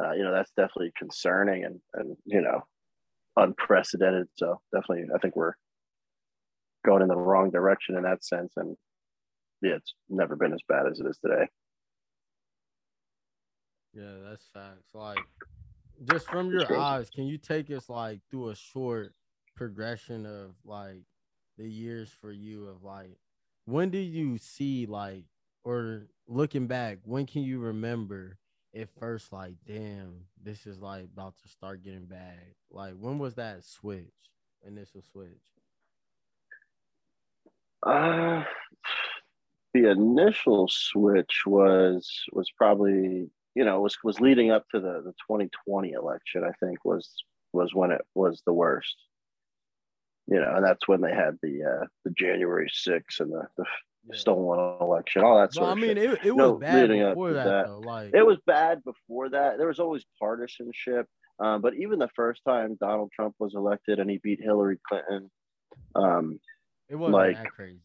Speaker 3: uh, you know, that's definitely concerning and and you know unprecedented. So definitely, I think we're going in the wrong direction in that sense. And yeah, it's never been as bad as it is today.
Speaker 2: Yeah, that's facts. Like, just from your eyes, can you take us like through a short progression of like the years for you of like when did you see like or looking back, when can you remember at first like damn, this is like about to start getting bad? Like when was that switch, initial switch?
Speaker 3: Uh, the initial switch was was probably you know was was leading up to the the 2020 election. I think was was when it was the worst. You know, and that's when they had the uh, the January 6th and the, the
Speaker 2: Yeah.
Speaker 3: stolen election, all that sort
Speaker 2: I
Speaker 3: of
Speaker 2: mean,
Speaker 3: shit.
Speaker 2: it, it was bad before that,
Speaker 3: that.
Speaker 2: though. Like
Speaker 3: It was bad before that. There was always partisanship, um, but even the first time Donald Trump was elected and he beat Hillary Clinton, um,
Speaker 2: it wasn't
Speaker 3: like,
Speaker 2: that crazy.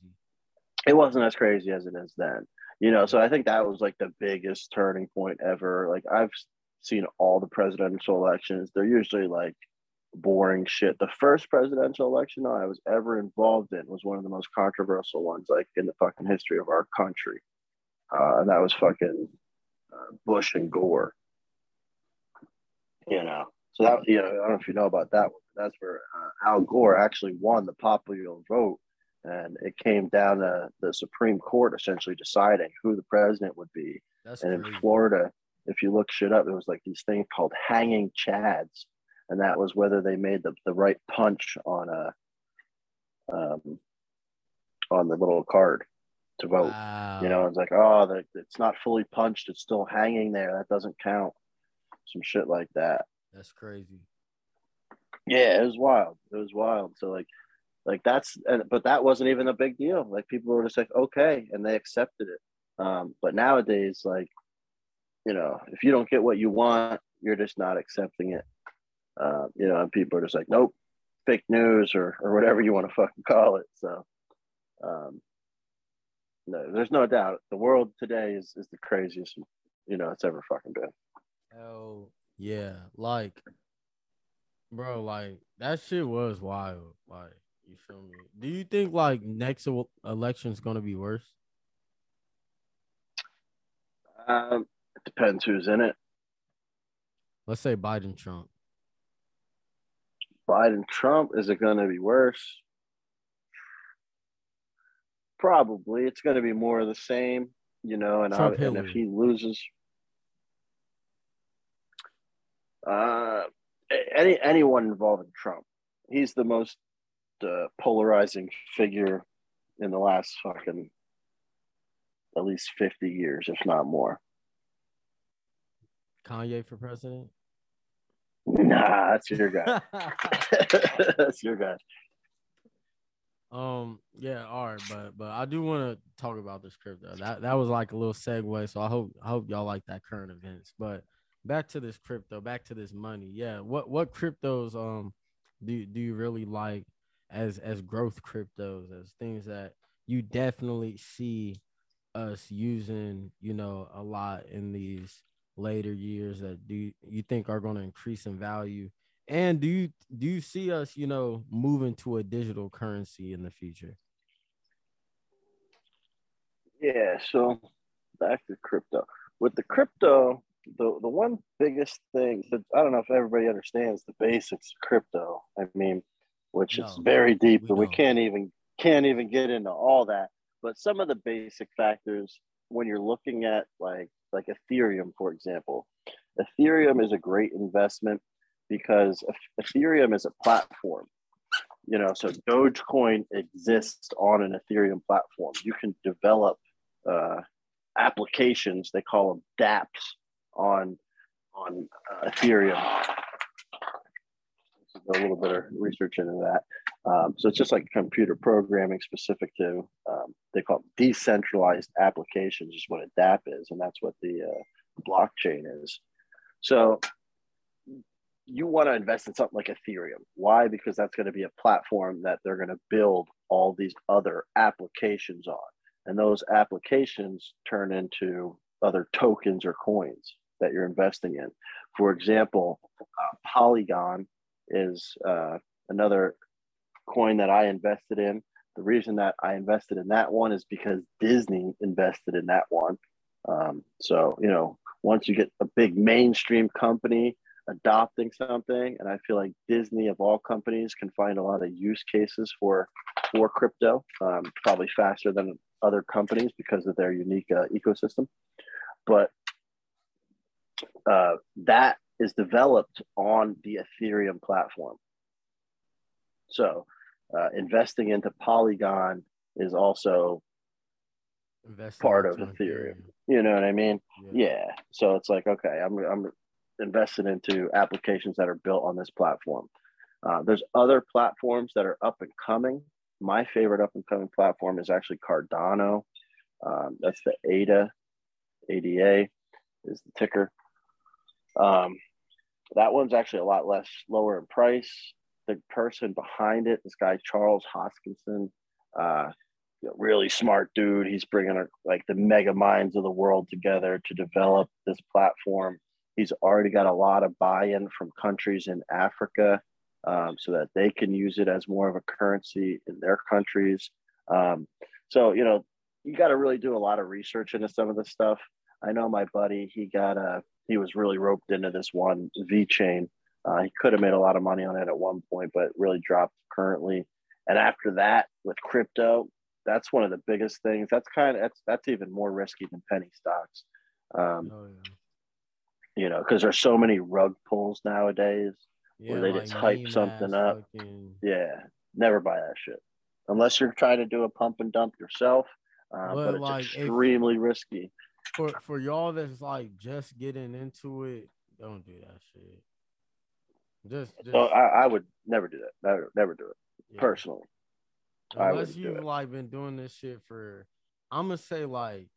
Speaker 3: it wasn't as crazy as it is then. You know, so I think that was like the biggest turning point ever. Like I've seen all the presidential elections. They're usually like boring shit. The first presidential election I was ever involved in was one of the most controversial ones like in the fucking history of our country. Uh, and that was fucking uh, Bush and Gore. You know, so that you know, I don't know if you know about that one. But that's where uh, Al Gore actually won the popular vote and it came down to the Supreme Court essentially deciding who the president would be.
Speaker 2: That's
Speaker 3: And in. Florida, if you look shit up, there was like these things called hanging chads, and that was whether they made the, the right punch on a um, on the little card to vote.
Speaker 2: Wow.
Speaker 3: You know, it's like, oh, the, it's not fully punched; it's still hanging there. That doesn't count. Some shit like that.
Speaker 2: that's crazy.
Speaker 3: Yeah, it was wild. It was wild. So like, like that's, and, but that wasn't even a big deal. Like people were just like, okay, and they accepted it. Um, but nowadays, like, you know, if you don't get what you want, you're just not accepting it. Uh, you know, and people are just like, nope, fake news or or whatever you want to fucking call it. So, um, no, there's no doubt the world today is is the craziest, you know, it's ever fucking been.
Speaker 2: Hell yeah. Like, bro, like that shit was wild. Like, you feel me? Do you think like next el- election's gonna be worse?
Speaker 3: Um, it depends who's in it.
Speaker 2: Let's say Biden Trump.
Speaker 3: Biden Trump, is it going to be worse? Probably. It's going to be more of the same, you know. And, I, and if he loses, uh, any anyone involving Trump, he's the most uh, polarizing figure in the last fucking at least fifty years, if not more.
Speaker 2: Kanye for president?
Speaker 3: Nah, that's your guy. that's your guy.
Speaker 2: Um, yeah, all right, but but I do want to talk about this crypto. That that was like a little segue. So I hope I hope y'all like that current events. But back to this crypto, back to this money. Yeah, what what cryptos um do do you really like as as growth cryptos as things that you definitely see us using, you know, a lot in these later years that do you, think are going to increase in value and do you do you see us, you know, moving to a digital currency in the future?
Speaker 3: Yeah, so back to crypto. With the crypto, the the one biggest thing that I don't know if everybody understands the basics of crypto. I mean, which
Speaker 2: No,
Speaker 3: is very deep,
Speaker 2: we
Speaker 3: and we
Speaker 2: don't.
Speaker 3: can't even can't even get into all that. But some of the basic factors when you're looking at like like Ethereum, for example, Ethereum is a great investment because Ethereum is a platform. You know, so Dogecoin exists on an Ethereum platform. You can develop uh, applications. They call them DApps on on uh, Ethereum. A little bit of research into that. Um, so it's just like computer programming specific to um, they call it decentralized applications is what a DApp is, and that's what the uh, blockchain is. So you want to invest in something like Ethereum. Why? Because that's going to be a platform that they're going to build all these other applications on. And those applications turn into other tokens or coins that you're investing in. For example, uh, Polygon is uh, another coin that I invested in. The reason that I invested in that one is because Disney invested in that one. Um, so, you know, once you get a big mainstream company adopting something, and I feel like Disney of all companies can find a lot of use cases for for crypto, um, probably faster than other companies because of their unique uh, ecosystem. But uh, that is developed on the Ethereum platform. So, uh, investing into Polygon is also
Speaker 2: Investing
Speaker 3: part of
Speaker 2: into
Speaker 3: Ethereum. You know what I mean?
Speaker 2: Yeah.
Speaker 3: Yeah. So it's like, okay, I'm, I'm invested into applications that are built on this platform. Uh, there's other platforms that are up and coming. My favorite up and coming platform is actually Cardano. Um, that's the ADA, ADA is the ticker. Um, that one's actually a lot less lower in price. The person behind it, this guy Charles Hoskinson, uh, really smart dude. He's bringing uh, like the mega minds of the world together to develop this platform. He's already got a lot of buy-in from countries in Africa, um, so that they can use it as more of a currency in their countries. Um, so you know, you got to really do a lot of research into some of this stuff. I know my buddy, he got a he was really roped into this one VeChain. Uh, he could have made a lot of money on it at one point, but really dropped currently. And after that, with crypto, that's one of the biggest things. That's kind of that's that's even more risky than penny stocks. Um,
Speaker 2: Oh, yeah.
Speaker 3: you know, because there's so many rug pulls nowadays.
Speaker 2: Yeah,
Speaker 3: Where they just hype something up.
Speaker 2: fucking-
Speaker 3: Yeah, never buy that shit unless you're trying to do a pump and dump yourself. Uh,
Speaker 2: But,
Speaker 3: but it's
Speaker 2: like, if-
Speaker 3: extremely risky.
Speaker 2: For for y'all that's like just getting into it, don't do that shit. Just, just
Speaker 3: I, I would never do that. Never, never do it
Speaker 2: yeah.
Speaker 3: personally. I
Speaker 2: Unless you've like been doing this shit for, I'm gonna say like,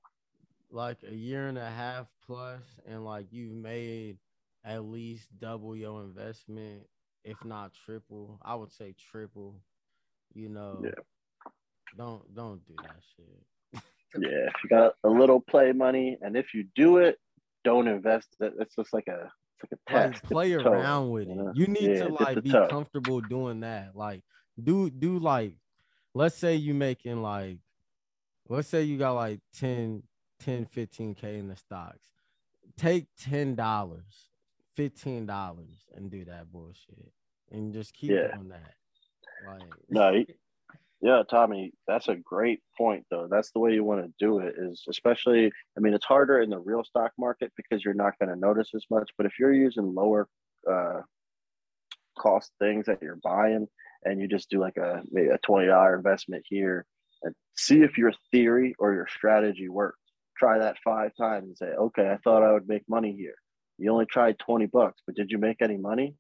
Speaker 2: like a year and a half plus, and like you've made at least double your investment, if not triple. I would say triple. You know.
Speaker 3: Yeah.
Speaker 2: Don't don't do that shit.
Speaker 3: Yeah, if you got a little play money, and if you do it, don't invest. It. It's just like a it's like a
Speaker 2: like
Speaker 3: test.
Speaker 2: play
Speaker 3: the toe
Speaker 2: around
Speaker 3: in,
Speaker 2: with
Speaker 3: you
Speaker 2: it.
Speaker 3: know?
Speaker 2: You need
Speaker 3: Yeah,
Speaker 2: to like be
Speaker 3: toe.
Speaker 2: comfortable doing that. Like do do like let's say you making like let's say you got like 10 10 15k in the stocks. Take ten dollars, fifteen dollars and do that bullshit. And just keep
Speaker 3: Yeah.
Speaker 2: doing that. Like
Speaker 3: No, you- Yeah, Tommy, that's a great point though. That's the way you want to do it is especially I mean it's harder in the real stock market because you're not going to notice as much, but if you're using lower uh cost things that you're buying and you just do like a maybe a $20 investment here and see if your theory or your strategy works. Try that 5 times and say, "Okay, I thought I would make money here." You only tried 20 bucks, but did you make any money?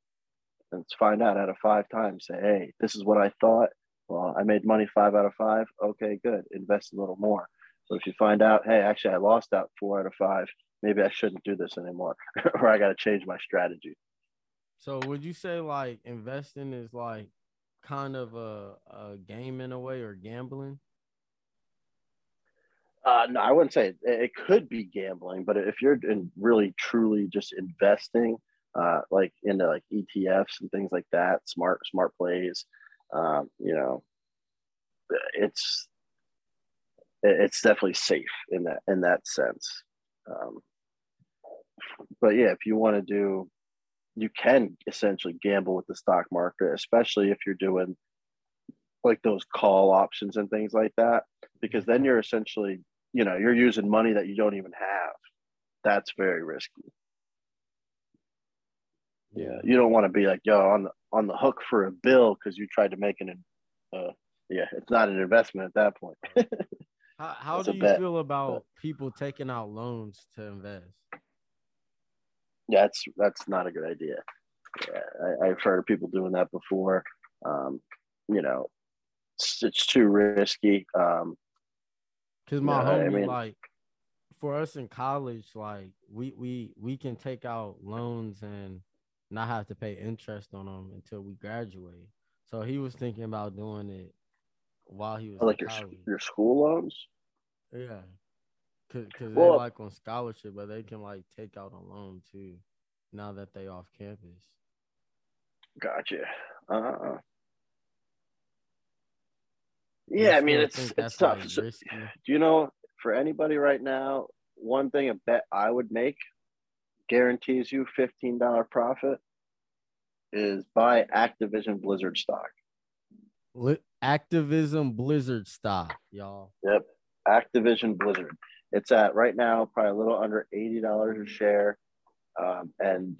Speaker 3: Let's find out out of 5 times. Say, "Hey, this is what I thought Well, I made money five out of five. Okay, good. Invest a little more. So if you find out, hey, actually, I lost out four out of five, maybe I shouldn't do this anymore, or I got to change my strategy.
Speaker 2: So would you say like investing is like kind of a, a game in a way or gambling?
Speaker 3: Uh, no, I wouldn't say it, it could be gambling, but if you're in really truly just investing, uh, like into like ETFs and things like that, smart smart plays, um, you know, it's it's definitely safe in that in that sense. Um, but yeah, if you want to do, you can essentially gamble with the stock market, especially if you're doing like those call options and things like that, because then you're essentially, you know, you're using money that you don't even have. That's very risky. Yeah, you don't want to be like, yo, on the on the hook for a bill because you tried to make an, uh, yeah, it's not an investment at that point.
Speaker 2: How, how do you
Speaker 3: bet,
Speaker 2: feel about people taking out loans to invest?
Speaker 3: yeah, that's that's not a good idea. Yeah, I, I've heard of people doing that before. Um, you know, it's, it's too risky. Um,
Speaker 2: Cause my
Speaker 3: Yeah, I
Speaker 2: homie,
Speaker 3: mean-
Speaker 2: like, for us in college, like we we we can take out loans and not have to pay interest on them until we graduate. So he was thinking about doing it while he was
Speaker 3: like
Speaker 2: in
Speaker 3: your
Speaker 2: college.
Speaker 3: your school loans.
Speaker 2: Yeah, cause, cause
Speaker 3: Well-
Speaker 2: they like on scholarship, but they can like take out a loan too. Now that they off campus.
Speaker 3: Gotcha. Uh, yeah, I mean it's it's tough.
Speaker 2: like,
Speaker 3: So, do you know for anybody right now, one thing a bet I would make guarantees you fifteen dollar profit is buy Activision Blizzard stock.
Speaker 2: Activision Blizzard stock, y'all.
Speaker 3: Yep. Activision Blizzard. It's at right now probably a little under eighty dollars a share. Um, and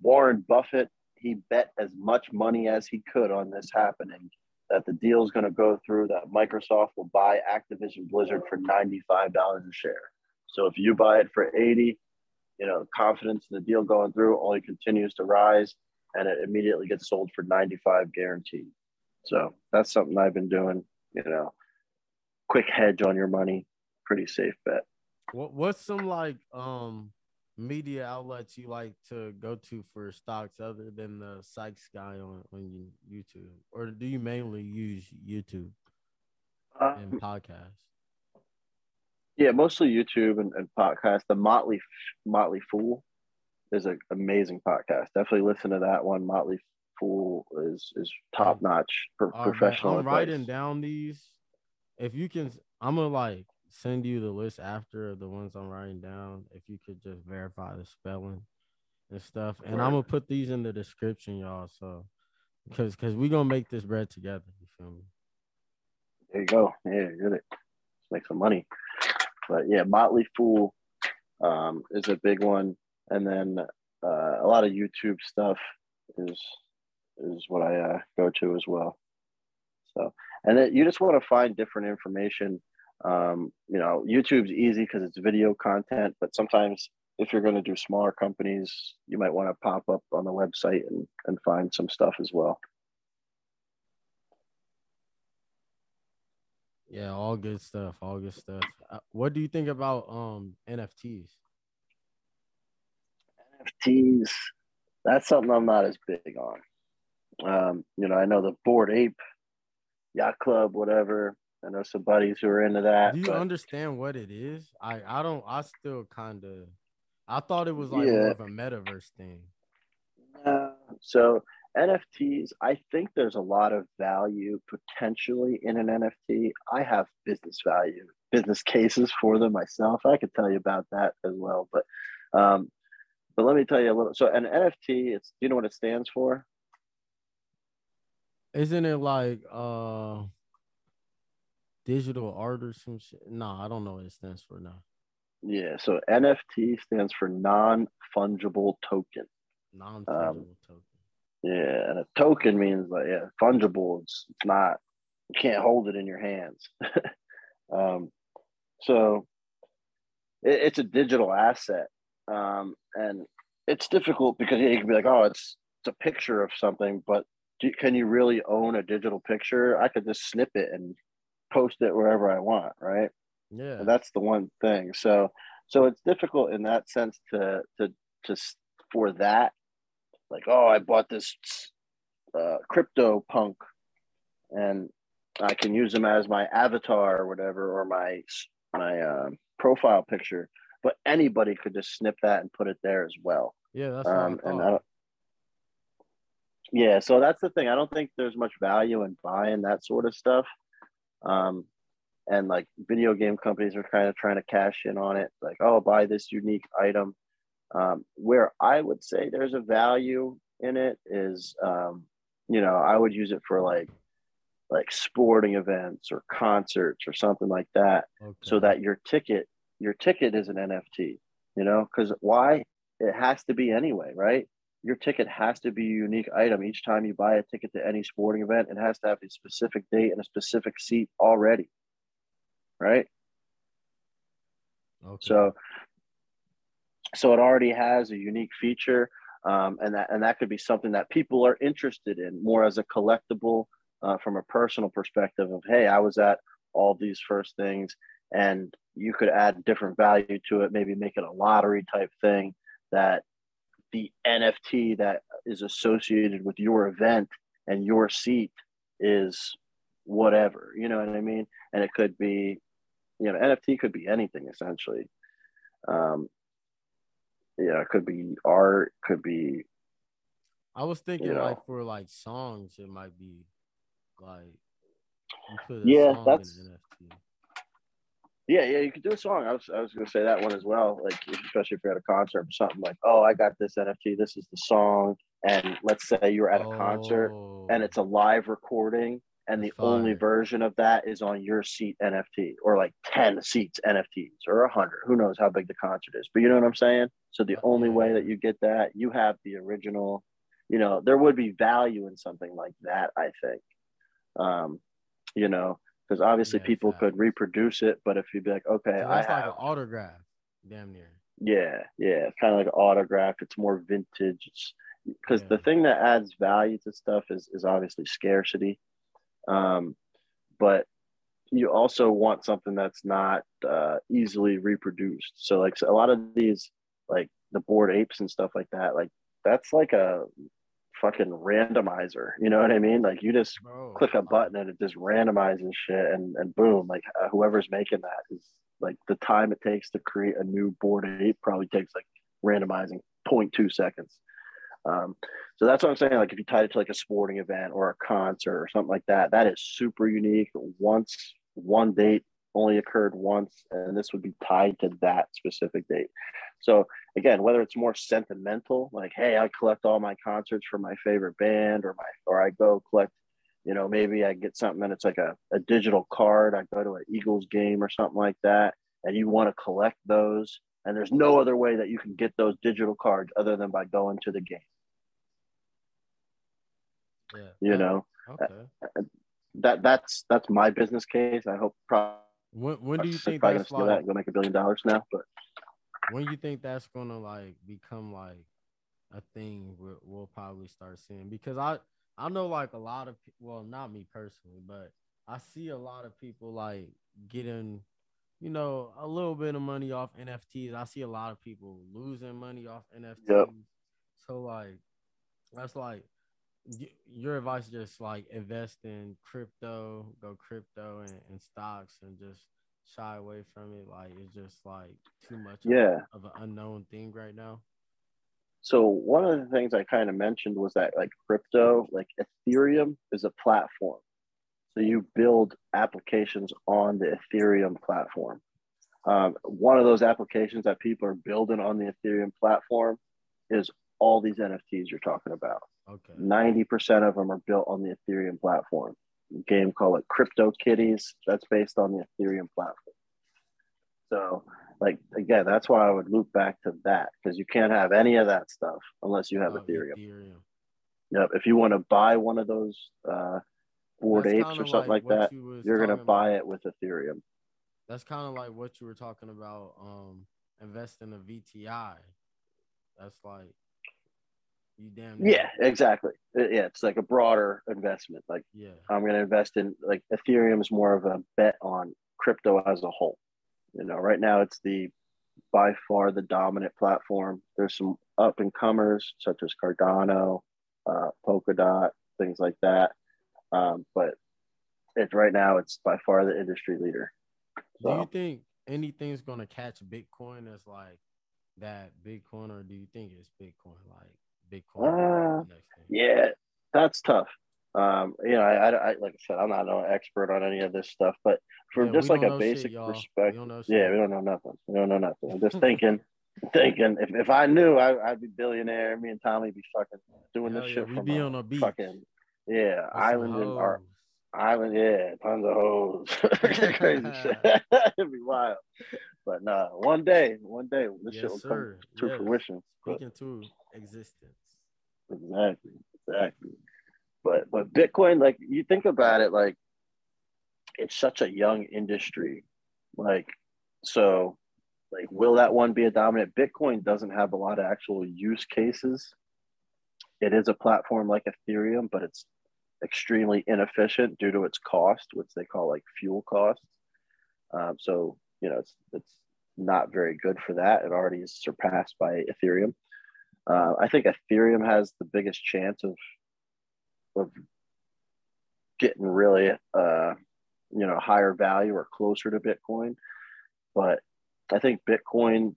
Speaker 3: Warren Buffett, he bet as much money as he could on this happening that the deal is going to go through. That Microsoft will buy Activision Blizzard for ninety-five dollars a share. So if you buy it for eighty, you know confidence in the deal going through only continues to rise, and it immediately gets sold for ninety-five guaranteed. So that's something I've been doing. You know, quick hedge on your money, pretty safe bet.
Speaker 2: What what's some like um media outlets you like to go to for stocks other than the Sykes guy on on YouTube, or do you mainly use YouTube and
Speaker 3: Um,
Speaker 2: podcasts?
Speaker 3: Yeah, mostly YouTube and, and podcast. The Motley Motley Fool is an amazing podcast. Definitely listen to that one. Motley Fool is is top notch pro-
Speaker 2: right, man,
Speaker 3: professional.
Speaker 2: I'm
Speaker 3: advice.
Speaker 2: writing down these. If you can, I'm gonna like send you the list after the ones I'm writing down. If you could just verify the spelling and stuff, and I'm gonna put these in the description, y'all. So, because because we gonna make this bread together. You feel me?
Speaker 3: There you go. Yeah, get it. Let's make some money. But yeah, Motley Fool um, is a big one, and then uh, a lot of YouTube stuff is is what I uh, go to as well. So, and then you just want to find different information. Um, you know, YouTube's easy because it's video content, but sometimes if you're going to do smaller companies, you might want to pop up on the website and, and find some stuff as well.
Speaker 2: Yeah, all good stuff. All good stuff. Uh, what do you think about um NFTs?
Speaker 3: NFTs, that's something I'm not as big on. Um, you know, I know the Bored Ape, Yacht Club, whatever. I know some buddies who are into that.
Speaker 2: Do you
Speaker 3: but
Speaker 2: understand what it is? I I don't. I still kind of. I thought it was like
Speaker 3: Yeah.
Speaker 2: more of a metaverse thing.
Speaker 3: Uh, so NFTs, I think there's a lot of value potentially in an NFT. I have business value, business cases for them myself. I could tell you about that as well. But um, but let me tell you a little. So an NFT, it's do you know what it stands for?
Speaker 2: Isn't it like uh digital art or some shit? No, I don't know what it stands for now.
Speaker 3: Yeah. So NFT stands for non-fungible token.
Speaker 2: Non fungible token.
Speaker 3: Yeah, and a token means like yeah, fungible. It's, it's not you can't hold it in your hands. um, so it, it's a digital asset, um, and it's difficult because you can be like, oh, it's it's a picture of something, but do, can you really own a digital picture? I could just snip it and post it wherever I want, right?
Speaker 2: Yeah.
Speaker 3: And that's the one thing. So so it's difficult in that sense to to to for that. Like, oh, I bought this uh, CryptoPunk, and I can use them as my avatar or whatever, or my my um profile picture. But anybody could just snip that and put it there as well.
Speaker 2: Yeah, that's
Speaker 3: Um, and I don't, yeah, so that's the thing. I don't think there's much value in buying that sort of stuff. Um, and like video game companies are kind of trying to cash in on it, like, oh, buy this unique item. Um, where I would say there's a value in it is, um, you know, I would use it for like like sporting events or concerts or something like that
Speaker 2: Okay.
Speaker 3: so that your ticket your ticket is an nft you know because why it has to be anyway right your ticket has to be a unique item each time you buy a ticket to any sporting event it has to have a specific date and a specific seat already right
Speaker 2: okay.
Speaker 3: so so it already has a unique feature um, and that and that could be something that people are interested in more as a collectible uh, from a personal perspective of hey i was at all these first things and you could add different value to it maybe make it a lottery type thing that the nft that is associated with your event and your seat is whatever you know what i mean? And it could be you know nft could be anything essentially. Um yeah it could be art could be
Speaker 2: I was thinking
Speaker 3: you know.
Speaker 2: like for like songs, it might be like you put a
Speaker 3: Yeah, that's-
Speaker 2: in an NFT.
Speaker 3: Yeah, yeah, you could do a song. I was I was gonna say that one as well. Like especially if you're at a concert or something like, oh, I got this NFT, this is the song. And let's say you're at a concert and
Speaker 2: Oh,
Speaker 3: it's a live recording and the
Speaker 2: That's
Speaker 3: only version of that is on your seat NFT or like 10 seats NFTs or 100 who knows how big the concert is but you know what I'm saying so the only way that you get that you have the original you know there would be value in something like that I think um you know because obviously
Speaker 2: Yeah,
Speaker 3: people
Speaker 2: fact.
Speaker 3: could reproduce it but if you'd be like okay
Speaker 2: so
Speaker 3: I
Speaker 2: that's like an autograph, damn near.
Speaker 3: yeah, yeah, it's kind of like an autograph. It's more vintage. Because the thing that adds value to stuff is is obviously scarcity, um, but you also want something that's not uh, easily reproduced. So like so a lot of these, like the bored apes and stuff like that, like that's like a fucking randomizer. You know what I mean? Like you just
Speaker 2: Bro,
Speaker 3: click a button and it just randomizes shit and and boom like uh, whoever's making that is like the time it takes to create a new bored ape probably takes like randomizing 0.2 seconds um, so that's what i'm saying like if you tie it to like a sporting event or a concert or something like that that is super unique once one date only occurred once and this would be tied to that specific date so again whether it's more sentimental like hey i collect all my concerts for my favorite band or my or i go collect you know, maybe I get something and it's like a, a digital card. I go to an Eagles game or something like that, and you want to collect those. And there's no other way that you can get those digital cards other than by going to the game.
Speaker 2: Yeah.
Speaker 3: You
Speaker 2: uh,
Speaker 3: know,
Speaker 2: Okay.
Speaker 3: that that's that's my business case. I hope probably,
Speaker 2: When when do you think that's
Speaker 3: that
Speaker 2: like
Speaker 3: and go make a billion dollars now. But
Speaker 2: when you think that's gonna like become like a thing we'll, we'll probably start seeing because i i know like a lot of well not me personally but i see a lot of people like getting you know a little bit of money off nfts i see a lot of people losing money off nfts so like that's like your advice just like invest in crypto go crypto and, and stocks and just shy away from it like it's just like too much of
Speaker 3: yeah.
Speaker 2: of an unknown thing right now.
Speaker 3: So one of the things I kind of mentioned was that like crypto, like Ethereum is a platform. So you build applications on the Ethereum platform. Um, one of those applications that people are building on the Ethereum platform is all these NFTs you're talking about.
Speaker 2: Okay.
Speaker 3: 90% of them are built on the Ethereum platform. A game called like Crypto Kitties that's based on the Ethereum platform. So, like again, that's why I would loop back to that because you can't have any of that stuff unless you have
Speaker 2: Of
Speaker 3: Ethereum.
Speaker 2: Ethereum.
Speaker 3: Yep. If you want to buy one of those uh, bored
Speaker 2: That's
Speaker 3: apes or something like,
Speaker 2: what
Speaker 3: that,
Speaker 2: you
Speaker 3: you're gonna buy
Speaker 2: about.
Speaker 3: it with Ethereum.
Speaker 2: That's kind of like what you were talking about. Um, invest in a VTI. That's like You damn.
Speaker 3: Yeah, exactly. Uh, Yeah, it's like a broader investment. Like
Speaker 2: Yeah.
Speaker 3: I'm going to invest in like Ethereum is more of a bet on crypto as a whole. You know, right now it's the by far the dominant platform. There's some up and comers such as Cardano, uh, Polkadot, things like that. Um, but it's right now it's by far the industry leader.
Speaker 2: Do you think anything's gonna catch Bitcoin as like that Bitcoin, or do you think it's Bitcoin like Bitcoin?
Speaker 3: Uh,
Speaker 2: the next thing?
Speaker 3: yeah, that's tough. Um, you know, I, I, I like I said, I'm not no expert on any of this stuff, but from
Speaker 2: Yeah,
Speaker 3: just like a
Speaker 2: know shit,
Speaker 3: basic.
Speaker 2: We
Speaker 3: perspective, Yeah, we don't know nothing. We don't know nothing. I'm just thinking, thinking. If, if I knew, I, I'd be billionaire. Me and Tommy be fucking doing
Speaker 2: Hell
Speaker 3: this
Speaker 2: yeah,
Speaker 3: shit
Speaker 2: we
Speaker 3: from
Speaker 2: be
Speaker 3: a
Speaker 2: on a beach.
Speaker 3: fucking yeah
Speaker 2: some
Speaker 3: island in our island. Yeah, tons of hoes, crazy shit. It'd be wild. But nah, one day, one day, this shit
Speaker 2: Yes,
Speaker 3: will
Speaker 2: sir.
Speaker 3: come to
Speaker 2: Yes.
Speaker 3: fruition. But
Speaker 2: Speaking to existence.
Speaker 3: exactly, exactly. But but Bitcoin, like you think about it, like it's such a young industry. Like so, like will that one be a dominant? Bitcoin doesn't have a lot of actual use cases. It is a platform like Ethereum, but it's extremely inefficient due to its cost, which they call like fuel costs. Um, so you know it's it's not very good for that. It already is surpassed by Ethereum. Uh, I think Ethereum has the biggest chance of of getting really uh, you know higher value or closer to Bitcoin. But I think Bitcoin.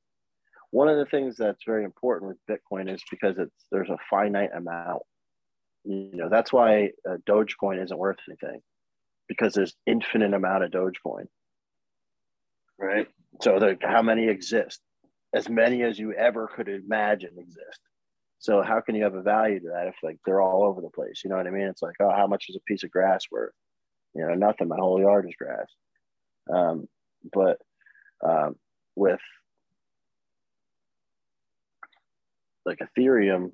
Speaker 3: One of the things that's very important with Bitcoin is because it's there's a finite amount. You know that's why uh, Dogecoin isn't worth anything because there's infinite amount of Dogecoin. Right. So the, how many exist? As many as you ever could imagine exist. So how can you have a value to that if like they're all over the place? You know what I mean? It's like, oh, how much is a piece of grass worth? You know, nothing. My whole yard is grass. Um, but um, with like Ethereum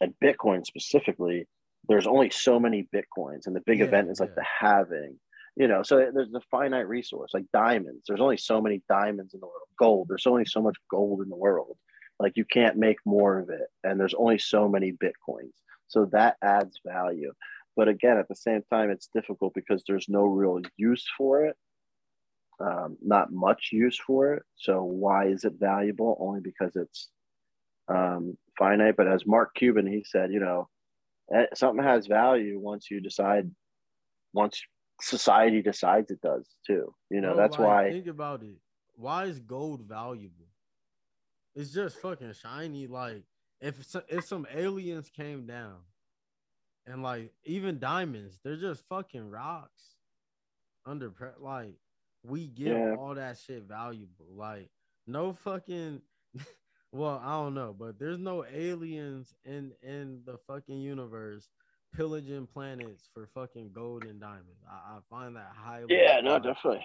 Speaker 3: and Bitcoin specifically, there's only so many Bitcoins, and the big
Speaker 2: Yeah,
Speaker 3: event is like
Speaker 2: yeah.
Speaker 3: the halving. You know, so there's a finite resource like diamonds. There's only so many diamonds in the world. Gold. There's only so much gold in the world. Like you can't make more of it, and there's only so many Bitcoins. So that adds value. But again, at the same time, it's difficult because there's no real use for it. Um, not much use for it. So why is it valuable? Only because it's um, finite. But as Mark Cuban, he said, you know, eh, something has value once you decide, once society decides it does too. You know,
Speaker 2: Bro,
Speaker 3: that's
Speaker 2: like,
Speaker 3: why.
Speaker 2: Think about it. Why is gold valuable? It's just fucking shiny. Like if if some aliens came down, and like even diamonds, they're just fucking rocks. Under pre- like we give
Speaker 3: Yeah.
Speaker 2: all that shit valuable. Like no fucking. well, I don't know, but there's no aliens in in the fucking universe pillaging planets for fucking gold and diamonds. I, I find that highly.
Speaker 3: Yeah, no, definitely,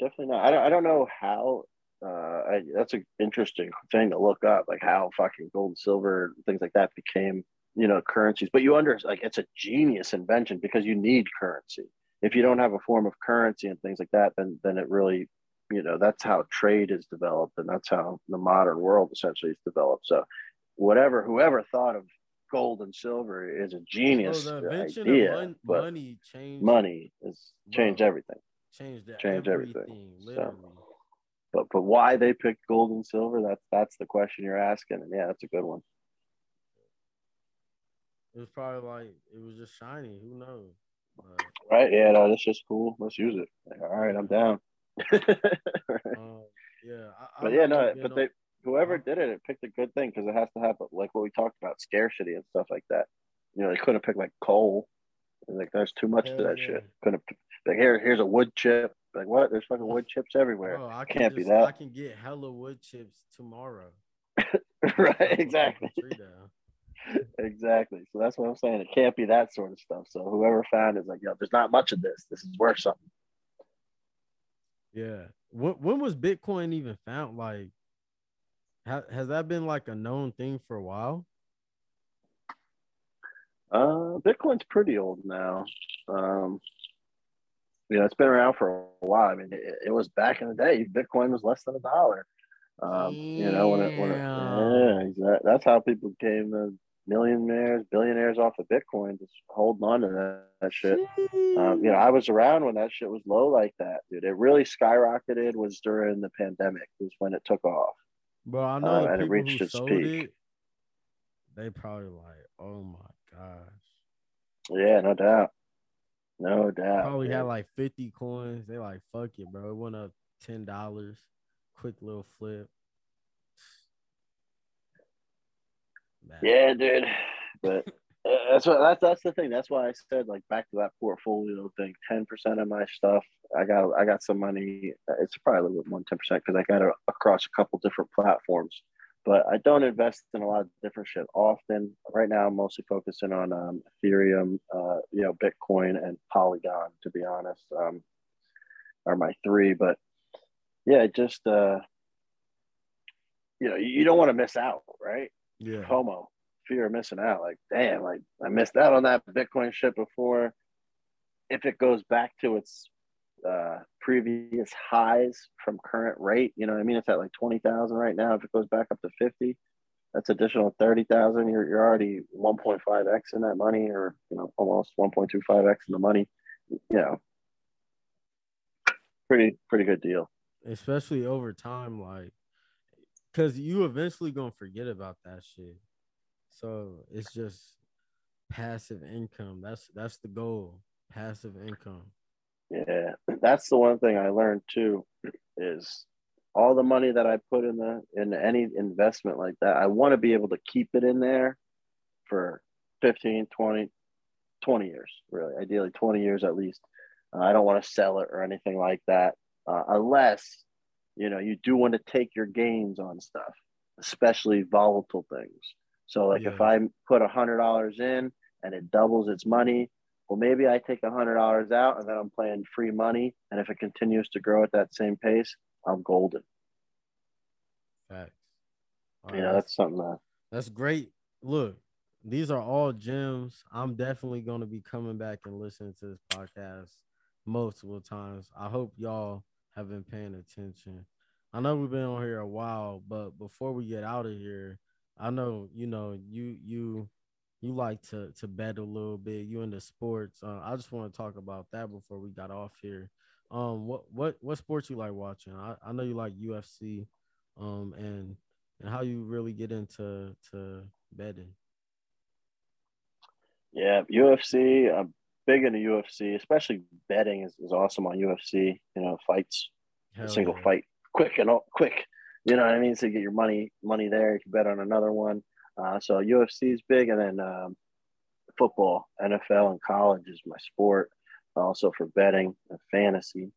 Speaker 3: definitely not. I don't, I don't know how. Uh, I, that's an interesting thing to look up, like how fucking gold, and silver, things like that became, you know, currencies. But you under like it's a genius invention because you need currency. If you don't have a form of currency and things like that, then then it really, you know, that's how trade is developed, and that's how the modern world essentially is developed. So, whatever, whoever thought of gold and silver is a genius
Speaker 2: the invention
Speaker 3: idea,
Speaker 2: of mon-
Speaker 3: but
Speaker 2: money changed
Speaker 3: money is changed
Speaker 2: Bro.
Speaker 3: everything.
Speaker 2: changed
Speaker 3: changed
Speaker 2: everything,
Speaker 3: everything, so. But but why they picked gold and silver? That's that's the question you're asking, and yeah, that's a good one.
Speaker 2: It was probably like it was just shiny. Who knows?
Speaker 3: Right? Yeah, no, that's just cool. Let's use it. Like, all right, I'm down.
Speaker 2: um, yeah, I,
Speaker 3: but
Speaker 2: I've
Speaker 3: yeah, no, but
Speaker 2: on-
Speaker 3: they whoever did it, it picked a good thing because it has to have like what we talked about, scarcity and stuff like that. You know, they couldn't pick like coal. Like there's too much to that
Speaker 2: yeah.
Speaker 3: shit. Couldn't like here here's a wood chip. Like what? There's fucking wood chips everywhere.
Speaker 2: Bro, I can
Speaker 3: Can't be that.
Speaker 2: I can get hella wood chips tomorrow.
Speaker 3: right? Exactly.
Speaker 2: fucking tree down.
Speaker 3: Exactly. So that's what I'm saying. It can't be that sort of stuff. So whoever found it is like, yo, there's not much of this. This is worth something.
Speaker 2: Yeah. When when was Bitcoin even found? Like, has that been like a known thing for a while?
Speaker 3: Uh, Bitcoin's pretty old now. Um, you know, it's been around for a while. I mean, it, it was back in the day. Bitcoin was less than a dollar. Um, you know, when it, when it, yeah, that, that's how people became the millionaires, billionaires off of Bitcoin, just holding on to that, that shit. Um, you know, I was around when that shit was low like that, dude. It really skyrocketed was during the pandemic, was when it took off.
Speaker 2: Bro, I oh,
Speaker 3: know
Speaker 2: the
Speaker 3: and it
Speaker 2: people
Speaker 3: reached
Speaker 2: who sold
Speaker 3: peak.
Speaker 2: it. They probably like, oh my gosh.
Speaker 3: Yeah, no doubt. No doubt.
Speaker 2: Probably had like 50 coins. They like, fuck it, bro. It went up ten dollars. Quick little flip. Man.
Speaker 3: Yeah, dude. But that's what that's that's the thing. That's why I said like back to that portfolio thing. Ten percent of my stuff, I got I got some money. It's probably a little bit more than ten percent because I got it across a couple different platforms. But I don't invest in a lot of different shit often. Right now, I'm mostly focusing on um, Ethereum, uh, you know, Bitcoin and Polygon. To be honest, um, are my three. But yeah, just uh, you know, you you don't want to miss out, right?
Speaker 2: Yeah.
Speaker 3: FOMO, fear of missing out. Like, damn, like I missed out on that Bitcoin shit before. If it goes back to its uh, previous highs from current rate, you know what I mean? It's at like 20,000 right now. If it goes back up to 50, that's additional 30,000. You're, you're already 1.5x in that money or, you know, almost 1.25x in the money, you know, pretty, pretty good deal.
Speaker 2: Especially over time, like cause you eventually gonna forget about that shit. So it's just passive income. That's that's the goal. Passive income.
Speaker 3: Yeah, that's the one thing I learned too is all the money that I put in the in any investment like that, I want to be able to keep it in there for 15, 20, 20 years, really. Ideally 20 years at least. Uh, I don't want to sell it or anything like that. Uh, unless, you know, you do want to take your gains on stuff, especially volatile things. So like if I put a hundred dollars in and it doubles its money, well, maybe I take a hundred dollars out and then I'm playing free money. And if it continues to grow at that same pace, I'm golden.
Speaker 2: Facts. All right,
Speaker 3: that's something that
Speaker 2: That's great. Look, these are all gems. I'm definitely going to be coming back and listening to this podcast multiple times. I hope y'all have been paying attention. I know we've been on here a while, but before we get out of here, I know you know you you you like to to bet a little bit. You into sports. Uh, I just want to talk about that before we got off here. Um, what what what sports you like watching? I, I know you like UFC. Um, and and how you really get into to betting.
Speaker 3: Yeah, UFC. I'm big into UFC, especially betting is, is awesome on UFC. You know, fights,
Speaker 2: Hell
Speaker 3: single
Speaker 2: yeah.
Speaker 3: fight, quick and all, quick. You know what I mean? So you get your money money there. You can bet on another one. Uh, so UFC is big, and then um, football, NFL, and college is my sport. Also for betting and fantasy.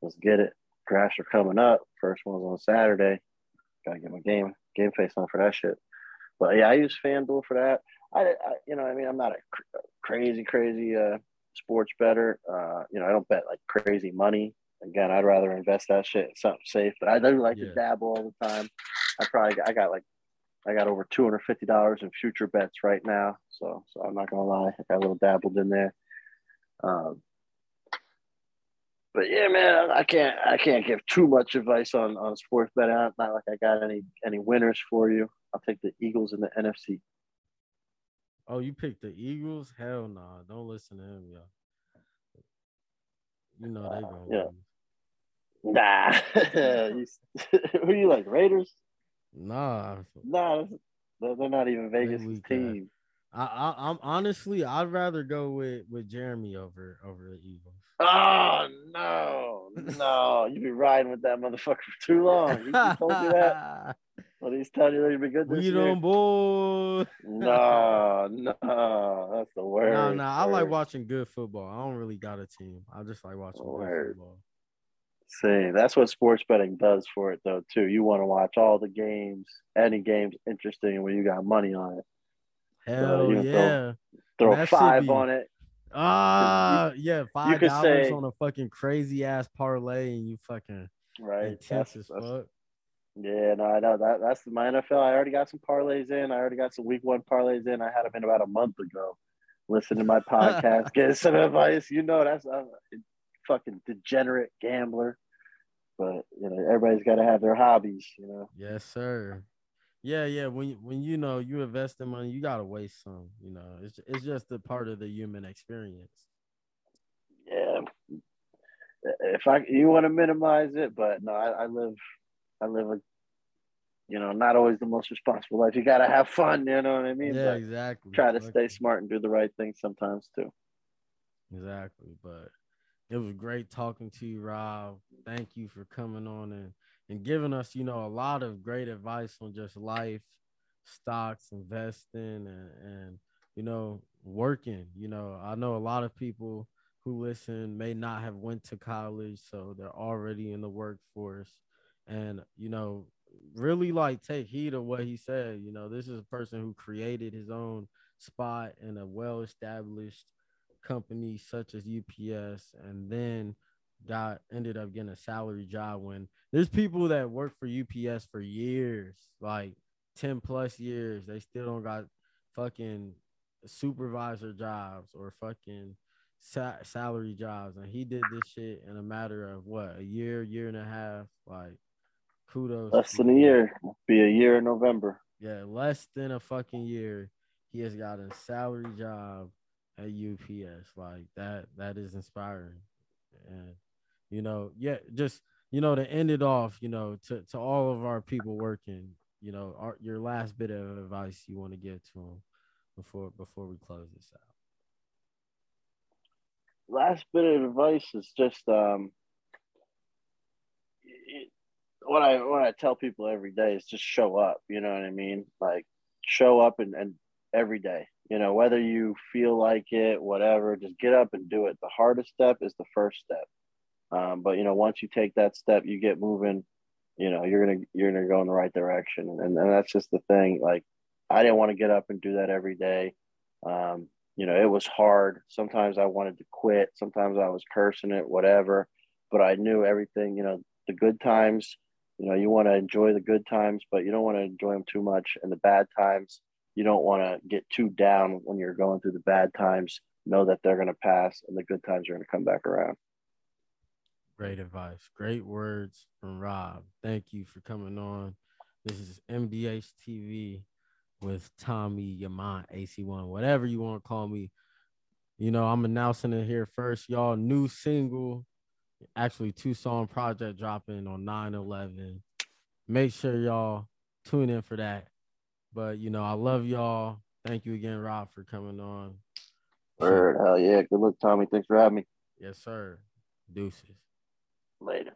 Speaker 3: Let's get it. Drafts are coming up. First one's on Saturday. Gotta get my game game face on for that shit. But yeah, I use FanDuel for that. I, I you know, I mean, I'm not a cr- crazy, crazy uh, sports bettor. Uh, you know, I don't bet like crazy money. Again, I'd rather invest that shit in something safe. But I do like
Speaker 2: Yeah.
Speaker 3: to dabble all the time. I probably I got like I got over two hundred fifty dollars in future bets right now. So so I'm not gonna lie, I got a little dabbled in there. Um, but yeah, man, I can't I can't give too much advice on on sports betting. Not like I got any any winners for you. I'll take the Eagles in the NFC.
Speaker 2: Oh, you picked the Eagles? Hell no. Nah. Don't listen to him, yo. You know they
Speaker 3: Uh,
Speaker 2: gonna
Speaker 3: yeah. Nah, who you like? Raiders?
Speaker 2: Nah.
Speaker 3: Nah, they're not even Vegas' team.
Speaker 2: I, I I'm honestly I'd rather go with with Jeremy over over the Eagles.
Speaker 3: Oh no, no! You've been riding with that motherfucker for too long. He, told you that. Well, he's telling you that you've been good this
Speaker 2: we
Speaker 3: year.
Speaker 2: don't boy.
Speaker 3: No, no, that's the worst.
Speaker 2: Nah, nah. I like watching good football. I don't really got a team. I just like watching good football.
Speaker 3: See, that's what sports betting does for it, though. Too, you want to watch all the games, any games interesting when you got money on it.
Speaker 2: Hell
Speaker 3: throw-
Speaker 2: yeah.
Speaker 3: Throw
Speaker 2: That
Speaker 3: five
Speaker 2: be-
Speaker 3: on it.
Speaker 2: Ah, yeah, five dollars
Speaker 3: say-
Speaker 2: on a fucking crazy ass parlay, and you fucking
Speaker 3: Right.
Speaker 2: intense
Speaker 3: That's,
Speaker 2: as
Speaker 3: that's-
Speaker 2: fuck.
Speaker 3: yeah, no, I know that. That's my NFL. I already got some parlays in. I already got some week one parlays in. I had them in about a month ago. Listen to my podcast, get some advice. You know, that's a fucking degenerate gambler. but you know, everybody's got to have their hobbies. You know.
Speaker 2: Yes, sir. Yeah, yeah. When you, when you know you invest in money, you gotta waste some. You know, it's it's just a part of the human experience.
Speaker 3: Yeah. If I you want to minimize it, but no, I, I live, I live a, you know, not always the most responsible life. You gotta have fun. You know what I mean?
Speaker 2: Yeah,
Speaker 3: But
Speaker 2: exactly.
Speaker 3: Try to
Speaker 2: Fuck
Speaker 3: stay smart and do the right thing sometimes too.
Speaker 2: Exactly. But it was great talking to you, Rob. Thank you for coming on and, and giving us, you know, a lot of great advice on just life, stocks, investing, and, and you know, working. You know, I know a lot of people who listen may not have went to college, so they're already in the workforce. And, you know, really like take heed of what he said. You know, this is a person who created his own spot in a well-established company such as UPS and then got ended up getting a salary job when there's people that work for UPS for years, like 10 plus years, they still don't got fucking supervisor jobs or fucking sa- salary jobs. And he did this shit in a matter of what a year year and a half? Like kudos
Speaker 3: Less than a year, be a year in November.
Speaker 2: Yeah, less than a fucking year, he has got a salary job at UPS. Like that, that is inspiring. And you know, yeah, just you know, to end it off, you know, to to all of our people working, you know, our, your last bit of advice you want to give to them before before we close this out.
Speaker 3: last bit of advice is just um it- what I what I tell people every day is just show up. You know what I mean? Like show up and, and every day. You know, whether you feel like it, whatever, just get up and do it. The hardest step is the first step. Um, but you know, once you take that step, you get moving. You know, you're gonna you're gonna go in the right direction, and and that's just the thing. Like, I didn't want to get up and do that every day. Um, you know, it was hard. Sometimes I wanted to quit. Sometimes I was cursing it, whatever. But I knew everything. You know, the good times. You know, you want to enjoy the good times, but you don't want to enjoy them too much. And the bad times, you don't want to get too down when you're going through the bad times. Know that they're going to pass, and the good times are going to come back around.
Speaker 2: Great advice. Great words from Rob. Thank you for coming on. This is MDH TV with Tommy Yaman AC1, whatever you want to call me. You know, I'm announcing it here first, y'all. New single, actually two song project dropping on 9-11. Make sure y'all tune in for that. But you know, I love y'all. Thank you again, Rob, for coming on.
Speaker 3: Word, hell yeah. Good luck, Tommy. Thanks for having me.
Speaker 2: Yes, sir. Deuces.
Speaker 3: Later.